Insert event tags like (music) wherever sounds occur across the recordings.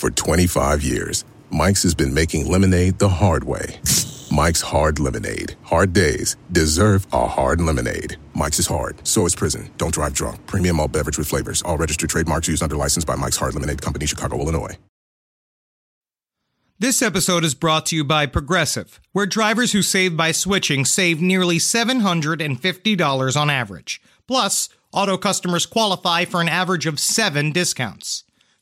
For 25 years, Mike's has been making lemonade the hard way. Mike's Hard Lemonade. Hard days deserve a hard lemonade. Mike's is hard, so is prison. Don't drive drunk. Premium all beverage with flavors. All registered trademarks used under license by Mike's Hard Lemonade Company, Chicago, Illinois. This episode is brought to you by Progressive, where drivers who save by switching save nearly $750 on average. Plus, auto customers qualify for an average of seven discounts.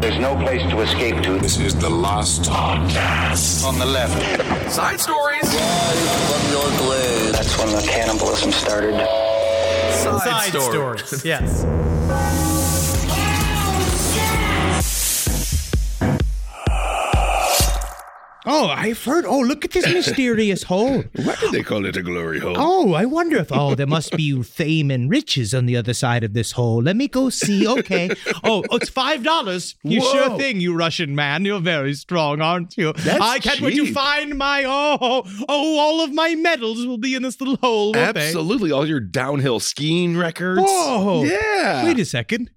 There's no place to escape to. This is the last podcast. On the left. Side stories. That's when the cannibalism started. Side, stories. yes. Oh, I've heard. Oh, look at this (laughs) mysterious hole. Why did they call it a glory hole? Oh, I wonder if. Oh, there must be fame and riches on the other side of this hole. Let me go see. Okay. Oh, oh it's five dollars. You Whoa. sure thing, you Russian man. You're very strong, aren't you? That's I can't wait to find my. Oh, oh, all of my medals will be in this little hole. won't they? Absolutely. All your downhill skiing records. Whoa. Yeah. Wait a second.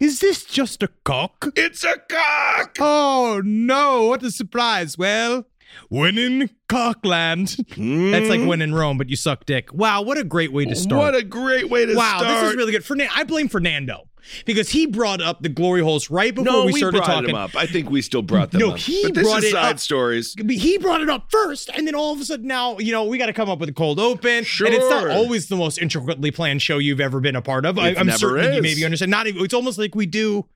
Is this just a cock? It's a cock. Oh no! What a surprise! Well, when in Cockland, hmm? that's like when in Rome, but you suck dick. Wow, what a great way to start! What a great way to wow, start. Wow, this is really good. Fernan- I blame Fernando because he brought up the glory holes right before no, we we, started brought talking. them up. I think we still brought them No, up. he but brought it side up. stories. He brought it up first, and then all of a sudden now, you know, we got to come up with a cold open. Sure. And it's not always the most intricately planned show you've ever been a part of. I, It I'm never certain you maybe understand. Not even, it's almost like we do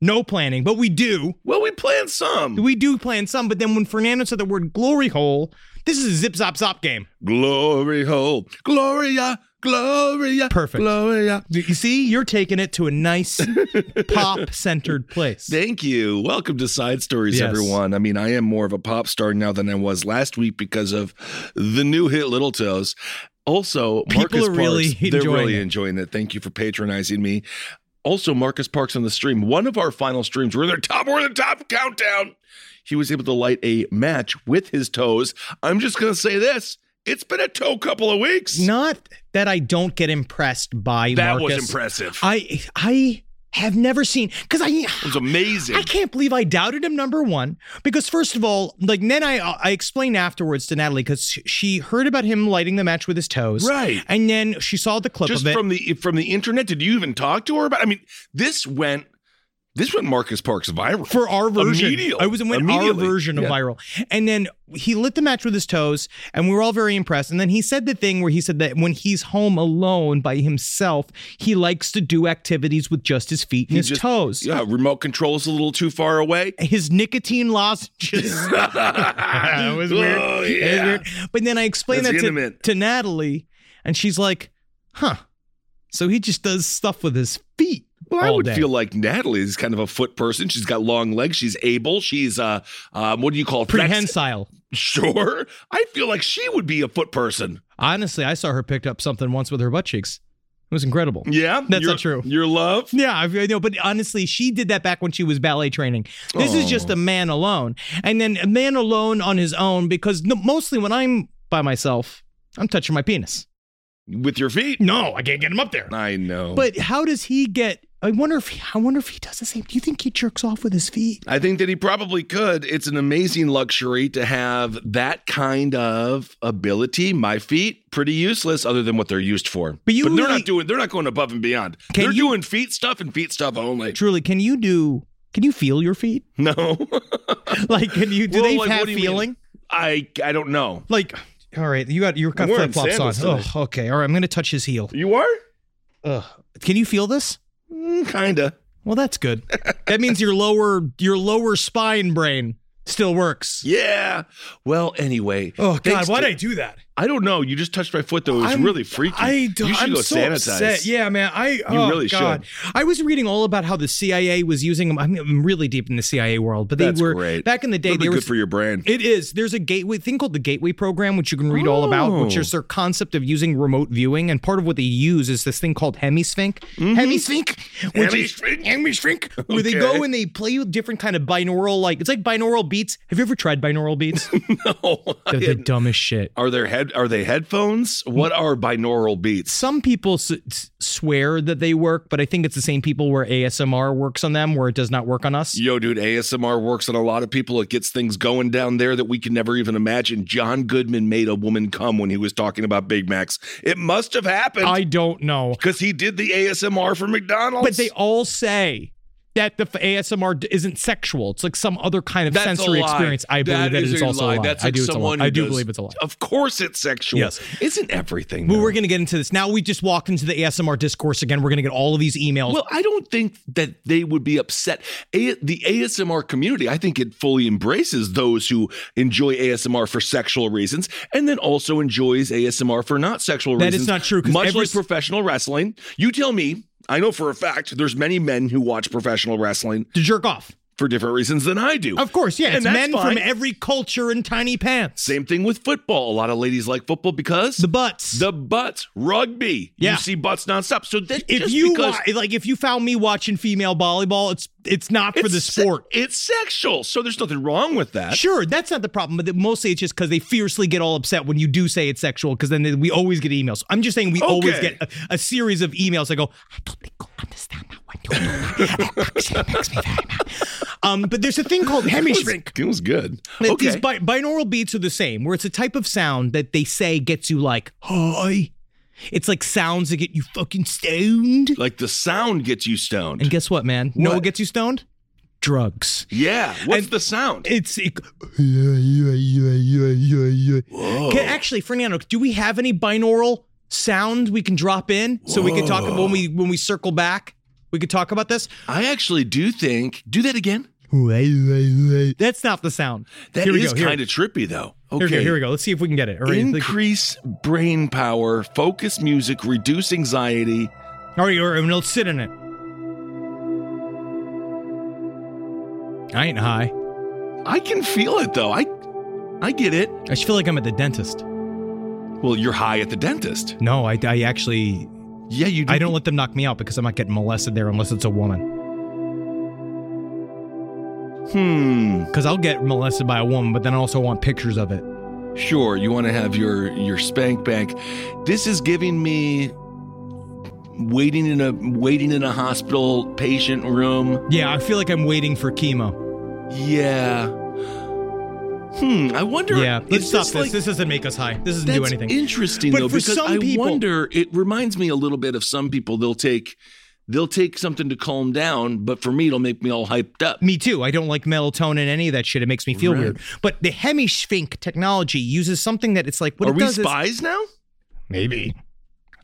no planning, but we do. Well, we plan some. We do plan some, but then when Fernando said the word glory hole, this is a zip zop zop game. Glory hole. Gloria. Gloria. Perfect. Gloria. You see, you're taking it to a nice (laughs) pop centered place. Thank you. Welcome to Side Stories, Yes. everyone. I mean, I am more of a pop star now than I was last week because of the new hit Little Toes. Also, People Marcus are really Parks, they're enjoying really it. enjoying it. Thank you for patronizing me. Also, Marcus Parks on the stream. One of our final streams, we're in the top, we're in the top countdown. He was able to light a match with his toes. I'm just gonna say this. It's been a toe couple of weeks. Not that I don't get impressed by that Marcus. was impressive. I I have never seen because I it was amazing. I can't believe I doubted him. Number one, because first of all, like then I uh, I explained afterwards to Natalie because she heard about him lighting the match with his toes, Right. And then she saw the clip just of it. from the from the internet did you even talk to her about i mean this went this went marcus parks viral for our version. Immediately. I was in our version of Yeah. viral. And then he lit the match with his toes, and we were all very impressed. And then he said the thing where he said that when he's home alone by himself, he likes to do activities with just his feet and He his just- toes. yeah remote control's a little too far away His nicotine lozenges. (laughs) it (laughs) was weird. Oh, It was weird. But then I explained That's that to, to Natalie, and she's like, huh. So he just does stuff with his feet. Well i would day. feel like natalie is kind of a foot person she's got long legs she's able she's uh um what do you call it prehensile. sure i feel like she would be a foot person Honestly, I saw her pick up something once with her butt cheeks. It was incredible. yeah That's Your- not true. your love Yeah, I I know, but honestly, she did that back when she was ballet training. This is just Oh. a man alone, and then a man alone on his own because no, mostly when I'm by myself, I'm touching my penis. With your feet No, I can't get him up there. i know But how does he get? I wonder if he, I wonder if he does the same. Do you think he jerks off with his feet? I think that he probably could. It's an amazing luxury to have that kind of ability. My feet, pretty useless other than what they're used for. But you they're really- not doing they're not going above and beyond. They're you- doing feet stuff and feet stuff only. Truly, can you do? Can you feel your feet? No. (laughs) Like, can you? Do Well, they like, have what do you mean? feeling? I I don't know. Like, all right, you got your got flip flops on. Oh, okay, all right. I'm gonna touch his heel. You are? Ugh. Can you feel this? Mm, kinda. Well, that's good. that means your lower your lower spine brain still works. Yeah. Well, anyway. Oh God, why to- did I do that? I don't know. You just touched my foot though. It was I'm- really freaky. I don't, you should I'm go so sanitize. upset. Yeah, man. I oh, really God. I was reading all about how the CIA was using them. I'm, I'm really deep in the CIA world, but they That's were great. back in the day. That'd They were good for your brain. It is. There's a gateway thing called the Gateway Program, which you can read all about, which Oh. is their concept of using remote viewing. And part of what they use is this thing called Hemisphinx. Mm-hmm. Hemisphinx, which is Hemisphinx? Hemisphinx, where they go and they play with different kind of binaural, like it's like binaural beats. Have you ever tried binaural beats? (laughs) no, They're the dumbest shit. Are there head? Are they headphones? What are binaural beats? Some people s- s- swear that they work, but I think it's the same people where ASMR works on them, where it does not work on us. Yo, dude, ASMR works on a lot of people. It gets things going down there that we can never even imagine. John Goodman made a woman come when he was talking about Big Macs. It must have happened I don't know. because he did the ASMR for McDonald's. But they all say that the ASMR isn't sexual. It's like some other kind of That's sensory experience. I believe That that is also lie. a lie. That's I like do. It's a lie. someone I do does- believe it's a lie. Of course, it's sexual. Yes. Isn't everything? Well, we're going to get into this. Now we just walked into the ASMR discourse again. We're going to get all of these emails. Well, I don't think that they would be upset. A- the ASMR community, I think it fully embraces those who enjoy ASMR for sexual reasons and then also enjoys ASMR for not sexual reasons. That is not true. Much every like professional wrestling. You tell me, I know for a fact there's many men who watch professional wrestling to jerk off. for different reasons than I do. Of course, yeah. And It's men fine. from every culture in tiny pants. Same thing with football. A lot of ladies like football because The butts. the butts, rugby. Yeah. You see butts nonstop. So that if you because wa- like, if you found me watching female volleyball, it's it's not for the it's se- sport. it's sexual. So there's nothing wrong with that. Sure, that's not the problem, but mostly it's just because they fiercely get all upset when you do say it's sexual, because then they, we always get emails. I'm just saying we always get a, a series of emails that go, I don't think you'll understand that when you do that. It makes me very mad. Um, but there's a thing called (laughs) hemisphinx. It was good. Okay. These bi- binaural beats are the same, where it's a type of sound that they say gets you like, hi. It's like sounds that get you fucking stoned. like the sound gets you stoned. And guess what, man? What? what gets you stoned? Drugs. yeah. What's And- the sound? It's it. Can, actually, Fernando, do we have any binaural sound we can drop in so we can talk when we when we circle back? We could talk about this. I actually do think. Do that again. That's not the sound. That here is. Here, kind of trippy, though. here, Okay. we go. Here we go. Let's see if we can get it. Right, Increase brain power, focus music, reduce anxiety. all right, all right, let's sit in it. I ain't high. I can feel it though. I I get it. I just feel like I'm at the dentist. Well, you're high at the dentist. No, I, I actually Yeah, you do. I don't let them knock me out because I'm not getting molested there unless it's a woman. Hmm. Because I'll get molested by a woman, but then I also want pictures of it. Sure, you want to have your your spank bank. This is giving me waiting in a waiting in a hospital patient room. Yeah, I feel like I'm waiting for chemo. Yeah. Hmm. I wonder. Yeah, let's stop this. like- This doesn't make us high. This doesn't do anything. interesting But though, for because some I people- wonder. It reminds me a little bit of some people. They'll take they'll take something to calm down, but for me, it'll make me all hyped up. Me too. I don't like melatonin, and any of that shit. It makes me feel Right. weird. But the hemisphinx technology uses something that it's like, what Are it we does is- spies now? maybe.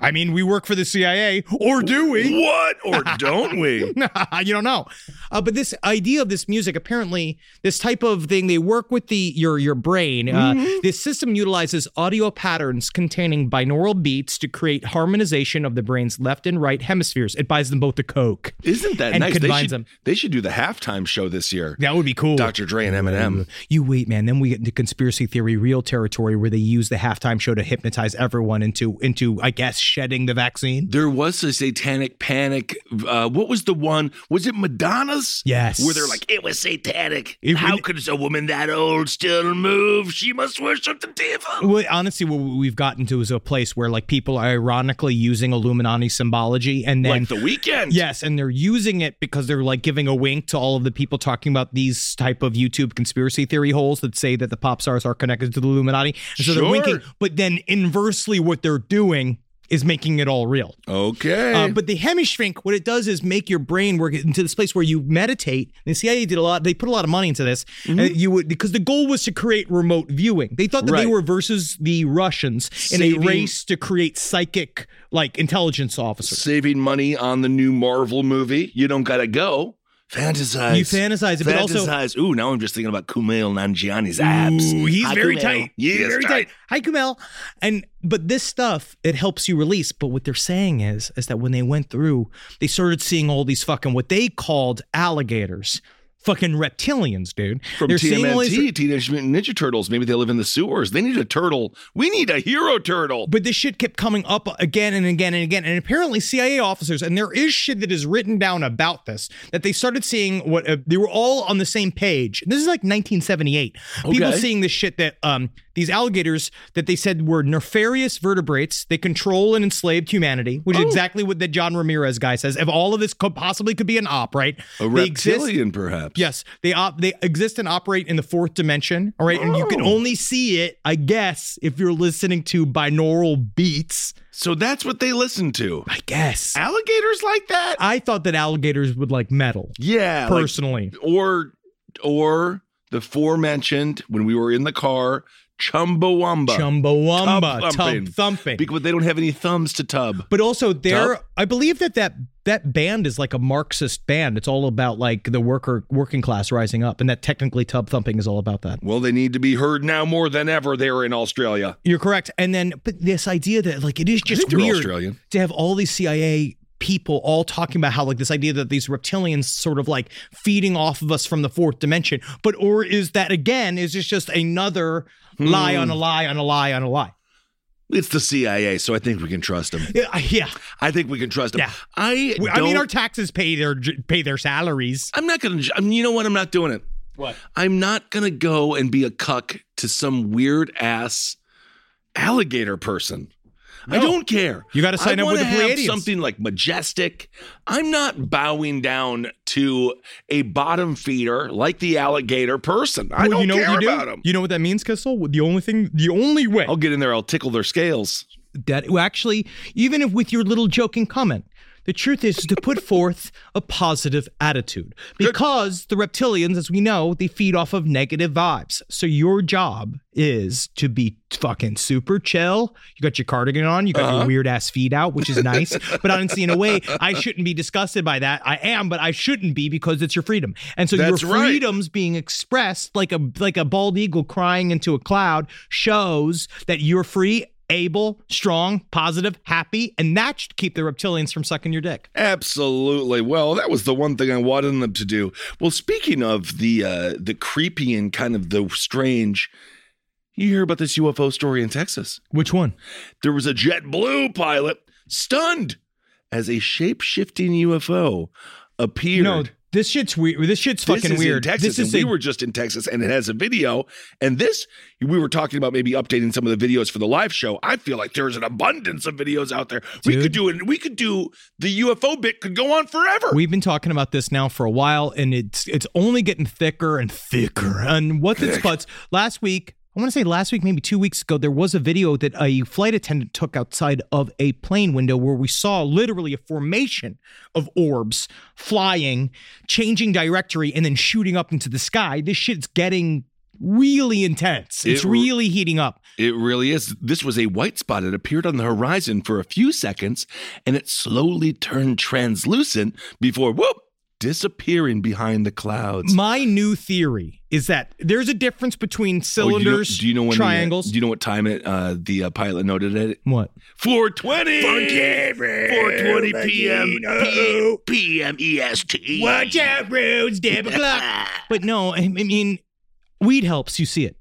I mean, we work for the CIA, or do we? What or (laughs) don't we? (laughs) you don't know. Uh, but this idea of this music, apparently, this type of thing, they work with the your your brain. Uh, Mm-hmm. This system utilizes audio patterns containing binaural beats to create harmonization of the brain's left and right hemispheres. It buys them both a Coke. Isn't that nice? They combines should, them. they should do the halftime show this year. That would be cool. Dr. Dre and Eminem. You wait, man. Then we get into conspiracy theory, real territory, where they use the halftime show to hypnotize everyone into into, I guess, shedding the vaccine. There was a satanic panic. Uh, what was the one? Was it Madonna's? Yes. Where they're like, it was satanic. It How could a woman that old still move? She must worship the devil. Well, honestly, what we've gotten to is a place where like people are ironically using Illuminati symbology, and then like the Weeknd. Yes, and they're using it because they're like giving a wink to all of the people talking about these type of YouTube conspiracy theory holes that say that the pop stars are connected to the Illuminati. And so they're Sure. winking, but then inversely, what they're doing is making it all real. Okay. Uh, but the hemisphinx, what it does is make your brain work into this place where you meditate. The CIA did a lot; they put a lot of money into this. Uh, you would because the goal was to create remote viewing. They thought that they Mm-hmm. Were versus the Russians in a race to create psychic like intelligence officers. Saving money on the new Marvel movie. You don't got to go. Fantasize. You fantasize it, but also- Fantasize. Ooh, now I'm just thinking about Kumail Nanjiani's abs. Ooh, he's Hi, very Kumail. tight. He He's is very tight. Hi, Kumail. And but this stuff it helps you release. But what they're saying is is that when they went through, they started seeing all these fucking what they called alligators, fucking reptilians, dude. From they're seeing all these- TMNT, Teenage Mutant Ninja Turtles. Maybe they live in the sewers. They need a turtle. We need a hero turtle. But this shit kept coming up again and again and again. And apparently, CIA officers, and there is shit that is written down about this, that they started seeing what uh, they were all on the same page. This is like 1978. People seeing this shit that um, these alligators that they said were nefarious vertebrates. They control and enslaved humanity, which is Oh. exactly what the John Ramirez guy says. If all of this could possibly could be an op, right? a They exist- reptilian, perhaps. Yes, they op- they exist and operate in the fourth dimension. All right, and you can Oh. only see it, I guess, if you're listening to binaural beats. So that's what they listen to. I guess. Alligators like that? I thought that alligators would like metal, yeah. like- personally. or or the forementioned when we were in the car, Chumbawamba. Chumbawamba, Tub thumping. tub thumping. because they don't have any thumbs to tub. But also, there? I believe that that that band is like a Marxist band. It's all about like the worker working class rising up, and that technically tub thumping is all about that. Well, they need to be heard now more than ever there in Australia. You're correct. And then, but this idea that like it is just weird Australian. to have all these CIA people all talking about how like this idea that these reptilians sort of like feeding off of us from the fourth dimension. But or is that again is this just another Hmm. lie on a lie on a lie on a lie? It's the CIA, so I think we can trust them. Yeah, uh, yeah. I think we can trust them. Yeah. I, I mean, our taxes pay their pay their salaries. I'm not gonna. I mean, you know what? I'm not doing it. What? I'm not gonna go and be a cuck to some weird ass alligator person. I don't care. You gotta sign I up with the Pleiadians. Something like majestic. I'm not bowing down to a bottom feeder like the alligator person. I Well, don't you know care what you do? about them. You know what that means, Kissel? The only thing, the only way I'll get in there. I'll tickle their scales. that well, actually, even if with your little joking comment, the truth is to put forth a positive attitude because the reptilians, as we know, they feed off of negative vibes. So your job is to be fucking super chill. You got your cardigan on, you got Uh-huh. your weird ass feet out, which is nice. (laughs) but honestly, in a way, I shouldn't be disgusted by that. I am, but I shouldn't be because it's your freedom. And so That's your right. freedoms being expressed like a like a bald eagle crying into a cloud shows that you're free able, strong, positive, happy, and that should keep the reptilians from sucking your dick. Absolutely. Well, that was the one thing I wanted them to do. Well, speaking of the uh, the creepy and kind of the strange, you hear about this UFO story in Texas. Which one? There was a JetBlue pilot stunned as a shape shifting UFO appeared. No, this shit's weird. This shit's This fucking is weird. In Texas, this is and we a- were just in Texas, and it has a video. And this, we were talking about maybe updating some of the videos for the live show. I feel like there's an abundance of videos out there. We could do it. We could do the UFO bit. Could go on forever. We've been talking about this now for a while, and it's it's only getting thicker and thicker. And what it's but last week, I want to say last week, maybe two weeks ago, there was a video that a flight attendant took outside of a plane window where we saw literally a formation of orbs flying, changing directory, and then shooting up into the sky. This shit's getting really intense. It's It- really heating up. It really is. This was a white spot. It appeared on the horizon for a few seconds and it slowly turned translucent before, whoop, disappearing behind the clouds. My new theory is that there's a difference between Oh, you know- cylinders, do you know when the, uh, triangles. do you know what time it uh, the uh, pilot noted it? what? 420. 420 p.m. P- p.m. EST. Watch out, roads, (laughs) damn o'clock. But no, I I mean, weed helps. You see it.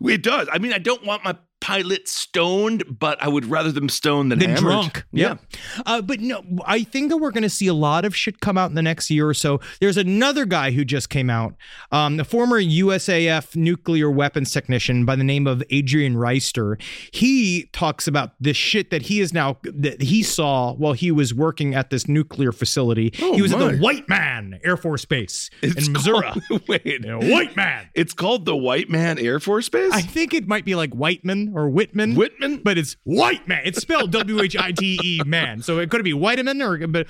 It does. I mean, I don't want my pilot stoned, but I would rather them stoned than hammered. drunk. Yeah. Uh, but no, I think that we're going to see a lot of shit come out in the next year or so. There's another guy who just came out, um, a former USAF nuclear weapons technician by the name of Adrian Reister. He talks about the shit that he is now that he saw while he was working at this nuclear facility. Oh, he was at the White Man Air Force Base It's in Missouri. called- (laughs) wait. White Man. It's called the White Man Air Force Base? I think it might be like Whiteman or Whitman. Whitman? But it's White Man. It's spelled W H I T E (laughs) man. So it could be Whiteman or but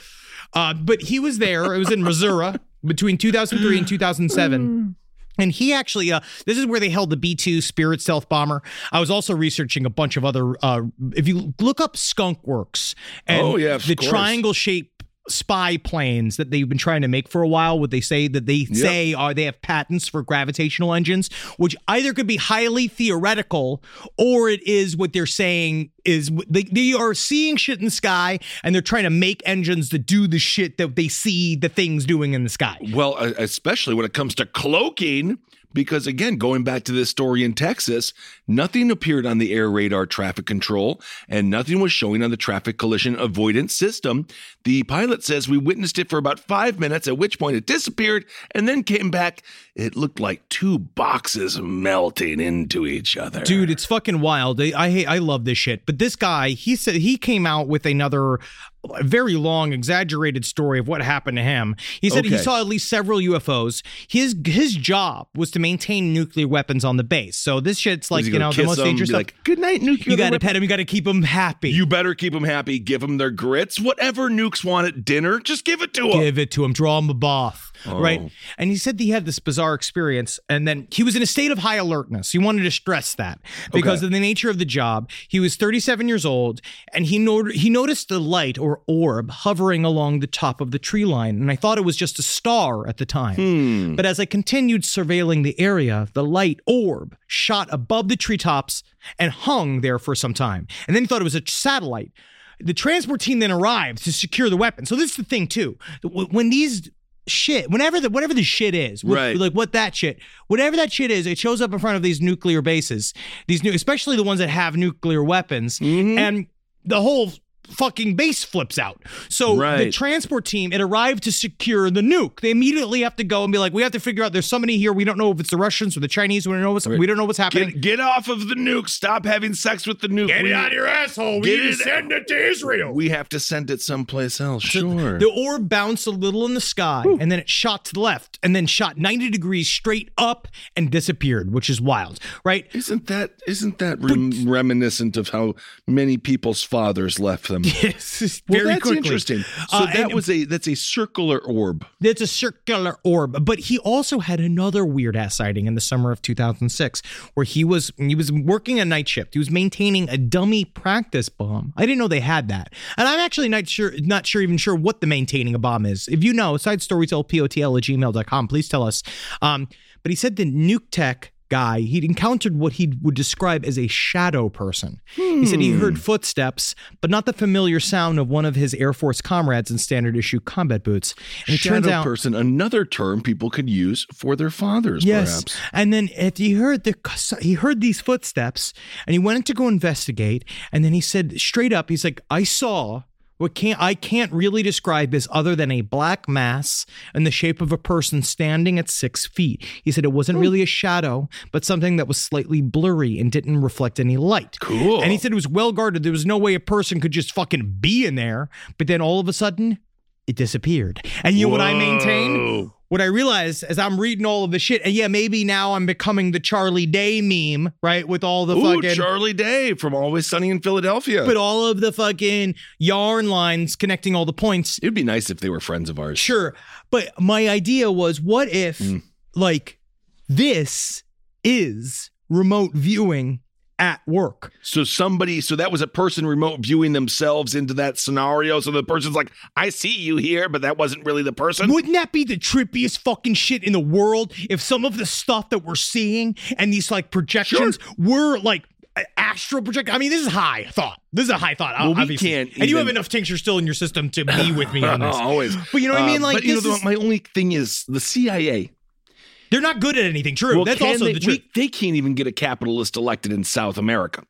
uh but he was there. It was in Missouri between 2003 and 2007. And he actually, uh, this is where they held the B 2 Spirit stealth bomber. I was also researching a bunch of other, uh, if you look up Skunk Works and Oh, yeah, the course. triangle shape spy planes that they've been trying to make for a while. What they say that they say are they have patents for gravitational engines, which either could be highly theoretical or it is what they're saying is they, they are seeing shit in the sky and they're trying to make engines that do the shit that they see the things doing in the sky. Well, especially when it comes to cloaking, because again, going back to this story in Texas, nothing appeared on the air radar traffic control and nothing was showing on the traffic collision avoidance system. The pilot says we witnessed it for about five minutes, at which point it disappeared and then came back. It looked like two boxes melting into each other. Dude, it's fucking wild. I I, I love this shit. But this guy, he said he came out with another very long, exaggerated story of what happened to him. He said he saw at least several UFOs. His his job was to maintain nuclear weapons on the base. So this shit's like you know the most dangerous stuff. Like, Good night, nuclear. you got to pet him. You got to keep him happy. You better keep him happy. Give him their grits. Whatever nukes want at dinner, just give it to him. give it to him, draw him a bath, Oh. right? And he said he had this bizarre experience, and then he was in a state of high alertness. He wanted to stress that because Okay. of the nature of the job. He was 37 years old, and he not- he noticed the light or orb hovering along the top of the tree line, and I thought it was just a star at the time. Hmm. But as I continued surveilling the area, the light orb shot above the treetops and hung there for some time, and then he thought it was a satellite. The transport team then arrived to secure the weapon. So this is the thing too. When these shit, whenever the whatever the shit is, what- Right. like what that shit, whatever that shit is, it shows up in front of these nuclear bases. These new, especially the ones that have nuclear weapons, Mm-hmm. and the whole fucking base flips out. So the transport team it arrived to secure the nuke. They immediately have to go and be like, we have to figure out there's somebody here. We don't know if it's the Russians or the Chinese. We don't know what's we don't know what's happening. Get, get off of the nuke. Stop having sex with the nuke. Get we- your asshole. Get it- send it to Israel. We have to send it someplace else. Sure. The orb bounced a little in the sky and then it shot to the left and then shot 90 degrees straight up and disappeared, which is wild, right? Isn't that isn't that rem- reminiscent of how many people's fathers left them? (laughs) Yes, Well, very that's quickly. interesting. So Uh, that and- was a that's a circular orb. That's a circular orb, but he also had another weird ass sighting in the summer of 2006, where he was he was working a night shift. He was maintaining a dummy practice bomb. I didn't know they had that, and I'm actually not sure, not sure even sure what the maintaining a bomb is. If you know, side stories lpotl at gmail.com, please tell us. Um, but he said the nuke tech guy he'd encountered what he would describe as a shadow person. He said he hmm. heard footsteps but not the familiar sound of one of his air force comrades in standard issue combat boots. And it turns Shadow out person, another term people could use for their fathers, Yes, perhaps. and then if he heard the he heard these footsteps, and he went to go investigate, and then he said straight up, he's like, "I saw what can't I can't really describe as other than a black mass in the shape of a person standing at six feet." He said it wasn't hmm. really a shadow, but something that was slightly blurry and didn't reflect any light. Cool. And he said it was well guarded. There was no way a person could just fucking be in there. But then all of a sudden, it disappeared. And you know what I maintain? What I realized as I'm reading all of the shit, and yeah, maybe now I'm becoming the Charlie Day meme, right? With all the Ooh, fucking, Charlie Day from Always Sunny in Philadelphia. but all of the fucking yarn lines connecting all the points. It'd be nice if they were friends of ours. Sure. But my idea was what if, Mm. like, this is remote viewing at work? So somebody, so that was a person remote viewing themselves into that scenario. So the person's like, "I see you here," but that wasn't really the person. Wouldn't that be the trippiest fucking shit in the world if some of the stuff that we're seeing and these like projections were like astral project? I mean, this is high thought. This is a high thought. Well, we can't and you have enough tincture still in your system to be with me on (laughs) this. Always. But you know what I mean? Uh, Like but you know, is- my only thing is the CIA. They're not good at anything. True. Well, That's also they, the truth. we- they can't even get a capitalist elected in South America.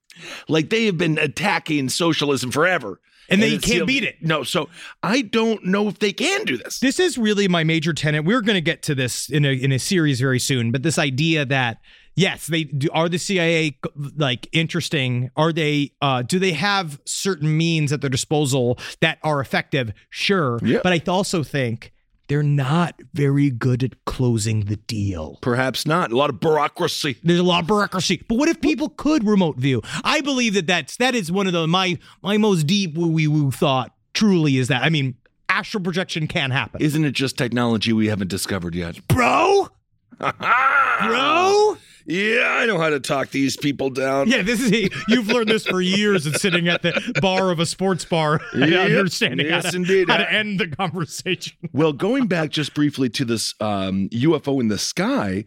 Like they have been attacking socialism forever. And they it's can't beat it. No, so I don't know if they can do this. This is really my major tenet. We're going to get to this in a in a series very soon, but this idea that yes, they do, are the CIA like interesting? Are they uh do they have certain means at their disposal that are effective? Sure. Yeah. But I also think they're not very good at closing the deal. Perhaps not. A lot of bureaucracy. There's a lot of bureaucracy. But what if people could remote view? I believe that that's that is one of the my my most deep woo woo thought truly is that I mean astral projection can happen. Isn't it just technology we haven't discovered yet? bro? (laughs) Bro? Yeah, I know how to talk these people down. Yeah, this is you've learned this for years of sitting at the bar of a sports bar and (laughs) Yep. understanding Yes, how, to, indeed. how to end the conversation. Well, going back just briefly to this um, UFO in the sky,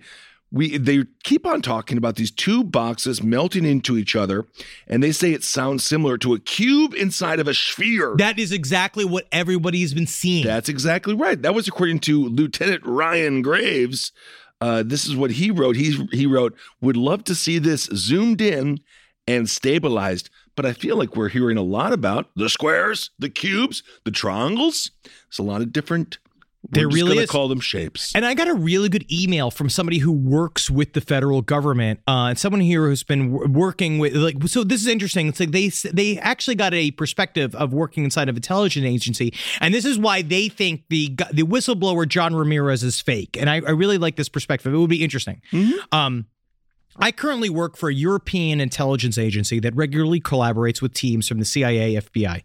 we they keep on talking about these two boxes melting into each other, and they say it sounds similar to a cube inside of a sphere. That is exactly what everybody's been seeing. That's exactly right. That was according to Lieutenant Ryan Graves. Uh, this is what he wrote. He he wrote, "Would love to see this zoomed in and stabilized." But I feel like we're hearing a lot about the squares, the cubes, the triangles. There's a lot of different. There just really is. call them shapes. And I got a really good email from somebody who works with the federal government, uh, and someone here who's been w- working with like. So this is interesting. It's like they they actually got a perspective of working inside of intelligence agency, and this is why they think the the whistleblower John Ramirez is fake. And I, I really like this perspective. It would be interesting. Um, I currently work for a European intelligence agency that regularly collaborates with teams from the CIA, FBI.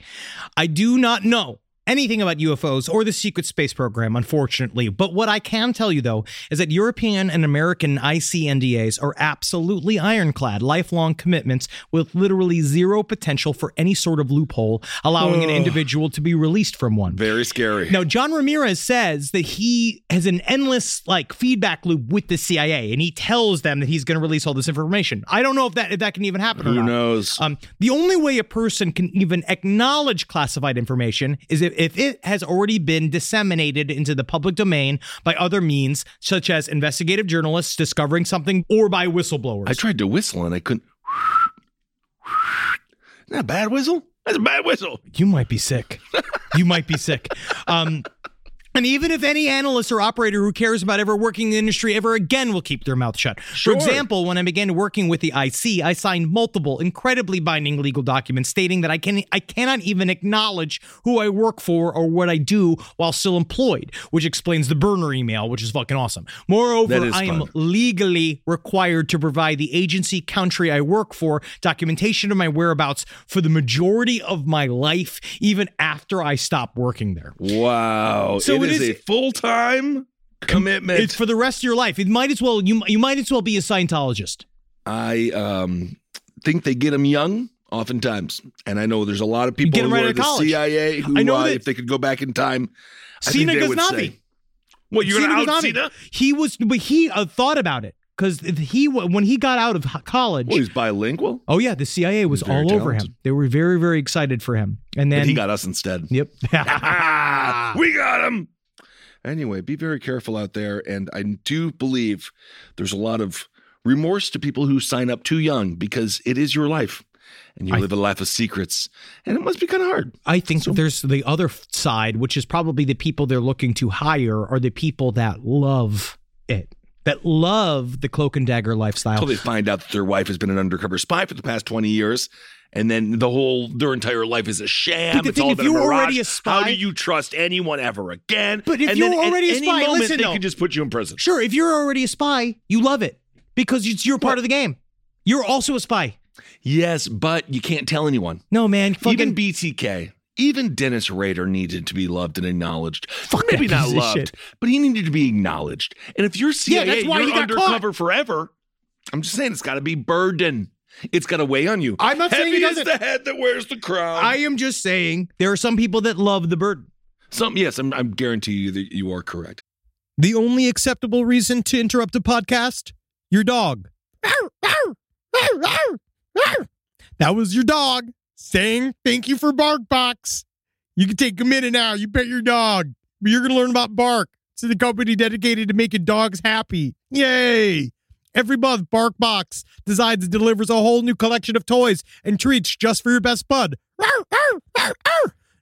I do not know anything about UFOs or the secret space program, unfortunately. But what I can tell you, though, is that European and American ICNDAs are absolutely ironclad, lifelong commitments with literally zero potential for any sort of loophole, allowing an individual to be released from one. Very scary. Now, John Ramirez says that he has an endless like feedback loop with the CIA, and he tells them that he's going to release all this information. I don't know if that if that can even happen or Who knows? Um, the only way a person can even acknowledge classified information is if, if it has already been disseminated into the public domain by other means, such as investigative journalists discovering something or by whistleblowers. I tried to whistle and I couldn't. Isn't that a bad whistle? That's a bad whistle. you might be sick. you might be sick. Um, and even if any analyst or operator who cares about ever working in the industry ever again will keep their mouth shut. Sure. For example, when I began working with the IC, I signed multiple incredibly binding legal documents stating that I can I cannot even acknowledge who I work for or what I do while still employed, which explains the burner email, which is fucking awesome. Moreover, I am legally required to provide the agency country I work for documentation of my whereabouts for the majority of my life, even after I stop working there. Wow. So it it is, is- a full time commitment. It's for the rest of your life. It might as well you you might as well be a Scientologist. I um, think they get them young. Oftentimes, and I know there's a lot of people who right are out of the college. CIA who, I know uh, that- if they could go back in time, I think Sina they would Ghaznavi. say, "What you're to out. Cena? He was, but he uh, thought about it because he when he got out of college. Well, he's bilingual, oh yeah, the CIA was all over him. They were very very excited for him, and then but he got us instead. yep. (laughs) (laughs) We got him. Anyway, be very careful out there. And I do believe there's a lot of remorse to people who sign up too young because it is your life and you I- live a life of secrets. And it must be kind of hard. I think so. there's the other side, which is probably the people they're looking to hire are the people that love it, that love the cloak and dagger lifestyle. Until they find out that their wife has been an undercover spy for the past 20 years. And then the whole, their entire life is a sham. But the it's thing, all if you're already a spy, How do you trust anyone ever again? But if and you're already a any spy, moment, listen, they though. could just put you in prison. Sure, if you're already a spy, you love it because it's you're part of the game. You're also a spy. Yes, but you can't tell anyone. No, man. Fucking, Even BTK, even Dennis Rader needed to be loved and acknowledged. Fuck Maybe not loved, but he needed to be acknowledged. And if you're CIA, that's why you're got undercover forever. I'm just saying, it's got to be burden. It's got to weigh on you. I'm not saying Heavy he is the head that wears the crown. I am just saying there are some people that love the burden. Some yes, I'm, I'm guarantee you that you are correct. The only acceptable reason to interrupt a podcast? Your dog. That was your dog saying thank you for BarkBox. You can take a minute now. You pet your dog. But you're going to learn about Bark. It's the company dedicated to making dogs happy. Yay! Every month, BarkBox designs and delivers a whole new collection of toys and treats just for your best bud.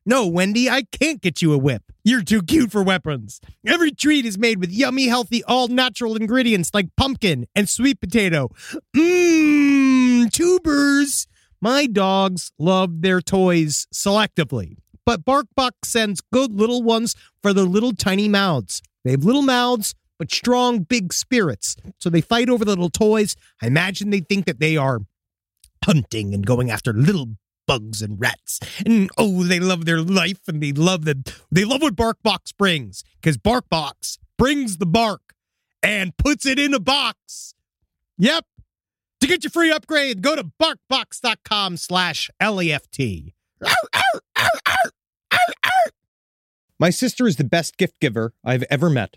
No, Wendy, I can't get you a whip. You're too cute for weapons. Every treat is made with yummy, healthy, all natural ingredients like pumpkin and sweet potato. Mmm, tubers. My dogs love their toys selectively, but BarkBox sends good little ones for their little tiny mouths. They have little mouths, but strong, big spirits. So they fight over the little toys. I imagine they think that they are hunting and going after little bugs and rats. And oh, they love their life and they love the they love what BarkBox brings because BarkBox brings the bark and puts it in a box. Yep. To get your free upgrade, go to barkbox.com slash LEFT. My sister is the best gift giver I've ever met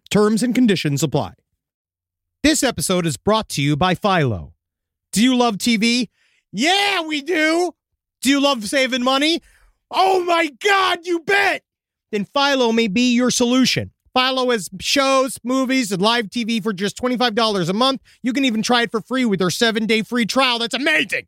Terms and conditions apply. This episode is brought to you by Philo. Do you love TV? Yeah, we do. Do you love saving money? Oh my God, you bet. Then Philo may be your solution. Philo has shows, movies, and live TV for just $25 a month. You can even try it for free with their seven day free trial. That's amazing.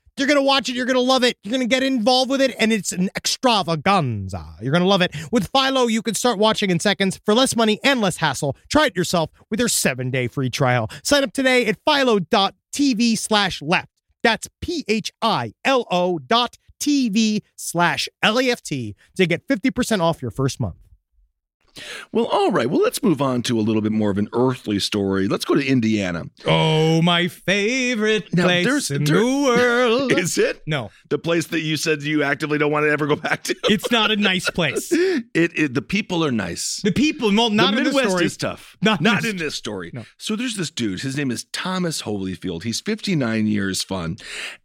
You're going to watch it. You're going to love it. You're going to get involved with it. And it's an extravaganza. You're going to love it. With Philo, you can start watching in seconds for less money and less hassle. Try it yourself with your seven day free trial. Sign up today at philo.tv slash left. That's P H I L O dot TV slash L A F T to get 50% off your first month. Well, all right. Well, let's move on to a little bit more of an earthly story. Let's go to Indiana. Oh, my favorite Now, place there's- in there- the world. (laughs) Is it no, the place that you said you actively don't want to ever go back to? it's not a nice place. (laughs) It, it the people are nice. The people, well, not in the in the Midwest story. is tough. Not (laughs) Not, in this- in this story. No. So there's this dude. His name is Thomas Holyfield. He's 59 years fun,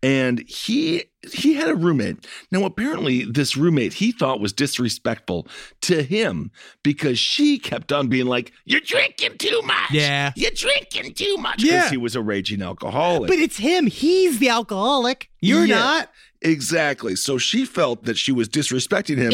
and he he had a roommate. Now apparently this roommate he thought was disrespectful to him because she kept on being like, "You're drinking too much. Yeah. you're drinking too much." Because Yeah. he was a raging alcoholic. But it's him. He's the alcoholic. You're Yeah. not. Exactly. So she felt that she was disrespecting him.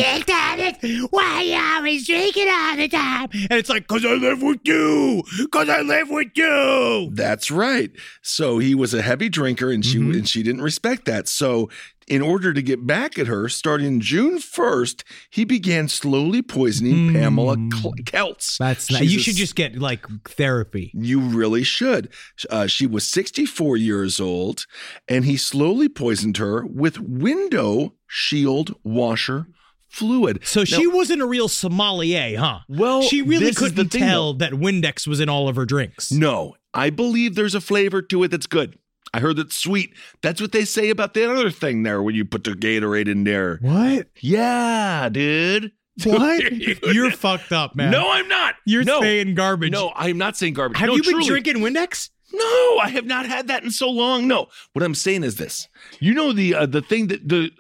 Why are you always drinking all the time? And it's like, because I live with you. Because I live with you. That's right. So he was a heavy drinker, and she Mhm. and she didn't respect that. So, in order to get back at her, starting June first, he began slowly poisoning Mm. Pamela Cl- Kelts. That's not, you a should just get like therapy. You really should. Uh, she was 64 years old, and he slowly poisoned her with window shield washer fluid. So Now- she wasn't a real sommelier, huh? Well, she really this is the couldn't tell that Windex was in all of her drinks. No, I believe there's a flavor to it that's good. I heard it's sweet. That's what they say about the other thing there when you put the Gatorade in there. What? Yeah, dude. (laughs) What? You're fucked up, man. No, I'm not. You're no. saying garbage. No, I'm not saying garbage. Have No, you been truly. drinking Windex? No, I have not had that in so long. No, what I'm saying is this. You know the uh, the thing that the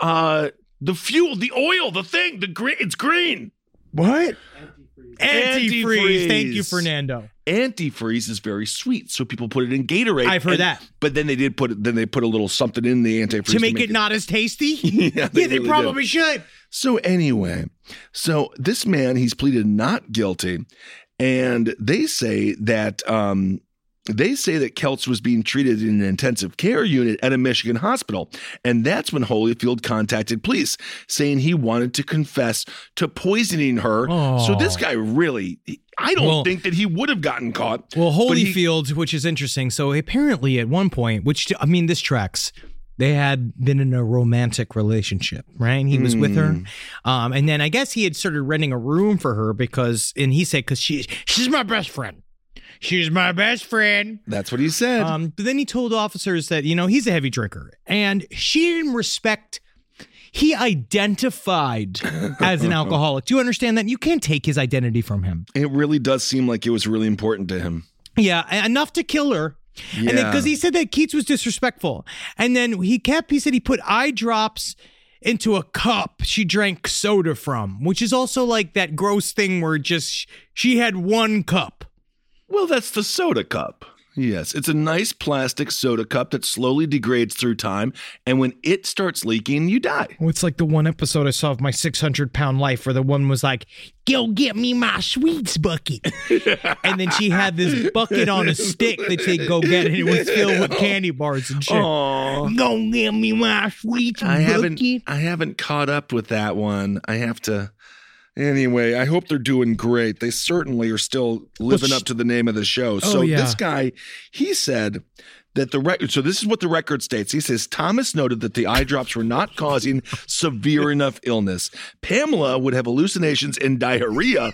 uh the fuel, the oil, the thing, the green. It's green. What? Antifreeze. Antifreeze. Thank you, Fernando. Antifreeze is very sweet, so people put it in Gatorade. I've heard and- that. But then they did put it. Then they put a little something in the antifreeze To make it not as tasty? (laughs) Yeah, they yeah, they really probably do. should. So anyway, so this man he's pleaded not guilty, and they say that um, they say that Kelts was being treated in an intensive care unit at a Michigan hospital, and that's when Holyfield contacted police, saying he wanted to confess to poisoning her. So this guy really, I don't Well- think that he would have gotten caught. Well, but he- Holyfield, which is interesting. So apparently, at one point, which I mean, this tracks. They had been in a romantic relationship, right? He was with her, Hmm. um, and then I guess he had started renting a room for her because, and he said, "Because she, she's my best friend." She's my best friend. That's what he said. Um, but then he told officers that, you know, he's a heavy drinker and she didn't respect. He identified (laughs) as an alcoholic. Do you understand that? You can't take his identity from him. it really does seem like it was really important to him. Yeah, enough to kill her. And Yeah. because he said that Keats was disrespectful. And then he kept, he said he put eye drops into a cup she drank soda from, which is also like that gross thing where just she had one cup. Well, that's the soda cup. Yes, it's a nice plastic soda cup that slowly degrades through time, and when it starts leaking, you die. Well, it's like the one episode I saw of my 600 pound life where the one was like, go get me my sweets bucket. (laughs) and then she had this bucket on a stick that she'd go get, and it was filled with candy bars and shit. Oh, Go get me my sweets I haven't. I haven't caught up with that one. I have to. Anyway, I hope they're doing great. They certainly are still living sh- up to the name of the show. Oh, so Oh, yeah. this guy, he said that the record. So this is what the record states. He says Thomas noted that the eye drops were not causing (laughs) severe enough illness. Pamela would have hallucinations and diarrhea.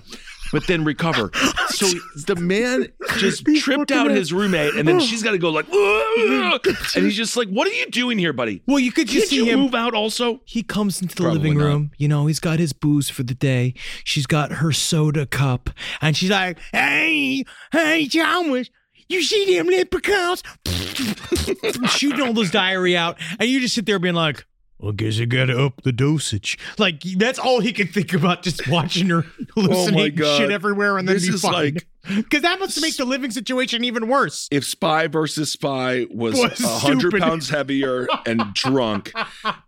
But then recover. (laughs) So the man just tripped out his roommate, and then she's got to go like, and he's just like, "What are you doing here, buddy? Well, you could Can't just see you him. move out also?" He comes into the Probably living not. room. You know, he's got his booze for the day. She's got her soda cup, and she's like, "Hey, hey, Thomas." You see them leprechauns (laughs) shooting all those diary out, and you just sit there being like, "Well, guess I gotta up the dosage." Like that's all he could think about, just watching her (laughs) hallucinate God. shit everywhere, and then This be is fine. like- because that must make the living situation even worse. if Spy versus Spy was hundred pounds heavier and (laughs) drunk,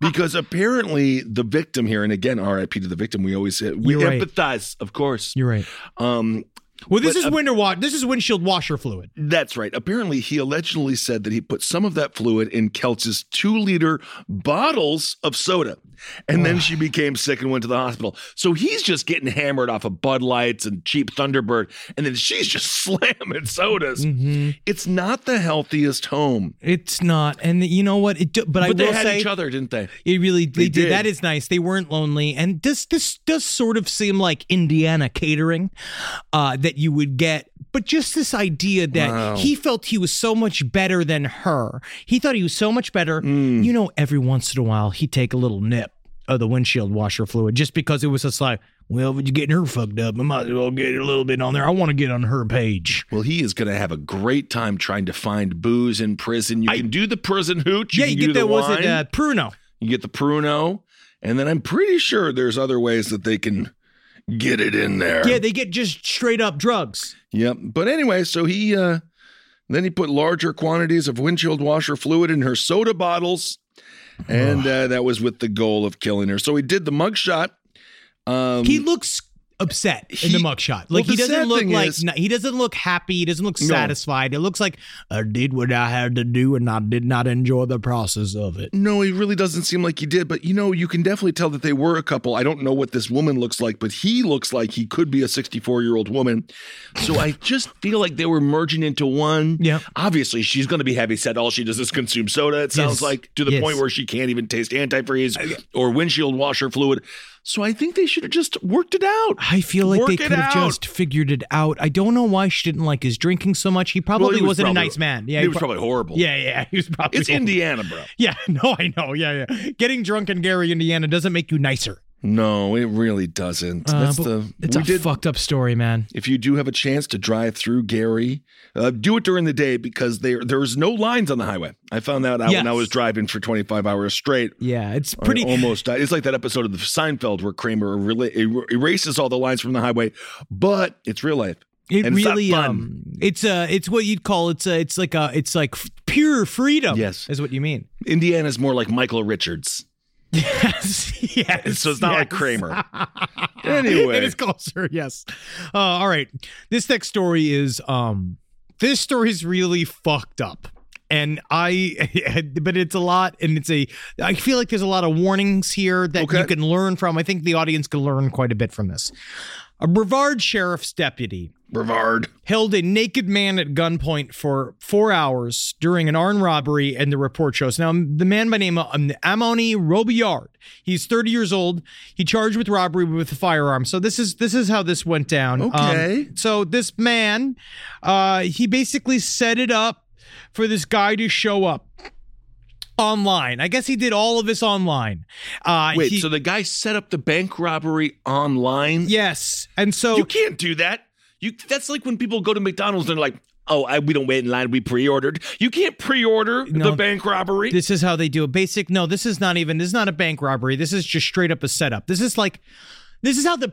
because apparently the victim here, and again, R.I.P. to the victim. We always we You're right. empathize, of course. You're right. Um, Well, this But, is uh, winter wa- This is windshield washer fluid. that's right. Apparently, he allegedly said that he put some of that fluid in Kelch's two-liter bottles of soda, and then she became sick and went to the hospital. So he's just getting hammered off of Bud Lights and cheap Thunderbird, and then she's just (laughs) slamming sodas. Mm-hmm. It's not the healthiest home. It's not, and you know what? It do, but, I they had say each other, didn't they? it really they, They did. did. That is nice. They weren't lonely, and this this does sort of seem like Indiana catering uh, that you would get. But just this idea that Wow. he felt he was so much better than her. He thought he was so much better. Mm. You know, every once in a while he'd take a little nip of the windshield washer fluid just because it was just like, well, if you're getting her fucked up, I might as well get a little bit on there. I want to get on her page. Well, he is going to have a great time trying to find booze in prison. You can do the prison hooch. yeah, you get the that. Was wine, it uh, Pruno? You get the pruno, and then I'm pretty sure there's other ways that they can get it in there. Yeah, they get just straight up drugs. Yep. But anyway, so he uh then he put larger quantities of windshield washer fluid in her soda bottles, and uh, that was with the goal of killing her. So he did the mugshot. Um, he looks upset in he- the mugshot. well, Like he doesn't look like is- he doesn't look happy. He doesn't look No. satisfied. It looks like I did what I had to do, and I did not enjoy the process of it. No, he really doesn't seem like he did. But you know, you can definitely tell that they were a couple. I don't know what this woman looks like, but he looks like he could be a 64 year old woman. So I (laughs) just feel like they were merging into one. Yeah. Obviously, she's going to be heavy set. All she does is consume soda. It sounds Yes. like to the Yes. point where she can't even taste antifreeze or windshield washer fluid. So I think they should have just worked it out. I feel like Work they could have out. just figured it out. I don't know why she didn't like his drinking so much. He probably Well, he was wasn't probably- a nice man. Yeah, he was pro- probably horrible. Yeah, yeah, he was probably. It's horrible. Indiana, bro. Yeah, (laughs) no, I know. Yeah, yeah. Getting drunk in Gary, Indiana, doesn't make you nicer. No, it really doesn't. Uh, That's the. it's a did- fucked up story, man. if you do have a chance to drive through Gary, uh, do it during the day because there there's no lines on the highway. I found that out when I was driving for 25 hours straight. Yeah, it's I pretty. (laughs) almost. It's like that episode of the Seinfeld where Kramer rela- er- erases all the lines from the highway, but it's real life. It And it's really fun. um it's uh it's what you'd call it's a, it's like a it's like f- pure freedom. Yes. Is what you mean. Indiana's more like Michael Richards. (laughs) Yes. yes. So it's not like. Kramer. (laughs) Anyway. it is closer, yes. Uh, all right. This next story is um this story is really fucked up. And I (laughs) but it's a lot and it's a I feel like there's a lot of warnings here that you can learn from. I think the audience can learn quite a bit from this. A Brevard sheriff's deputy Brevard. held a naked man at gunpoint for four hours during an armed robbery, and the report shows. Now, the man by name of um, Amoni Robillard, he's 30 years old. He charged with robbery with a firearm. So this is this is how this went down. Um, Okay. so this man, uh, he basically set it up for this guy to show up online. I guess he did all of this online. Uh, Wait, he- so the guy set up the bank robbery online? yes, and so You can't do that. You that's like when people go to McDonald's and they're like, "Oh, I, we don't wait in line. We pre-ordered." You can't pre-order No. the bank robbery. This is how they do it. Basic. No, this is not even. This is not a bank robbery. This is just straight up a setup. This is like, this is how the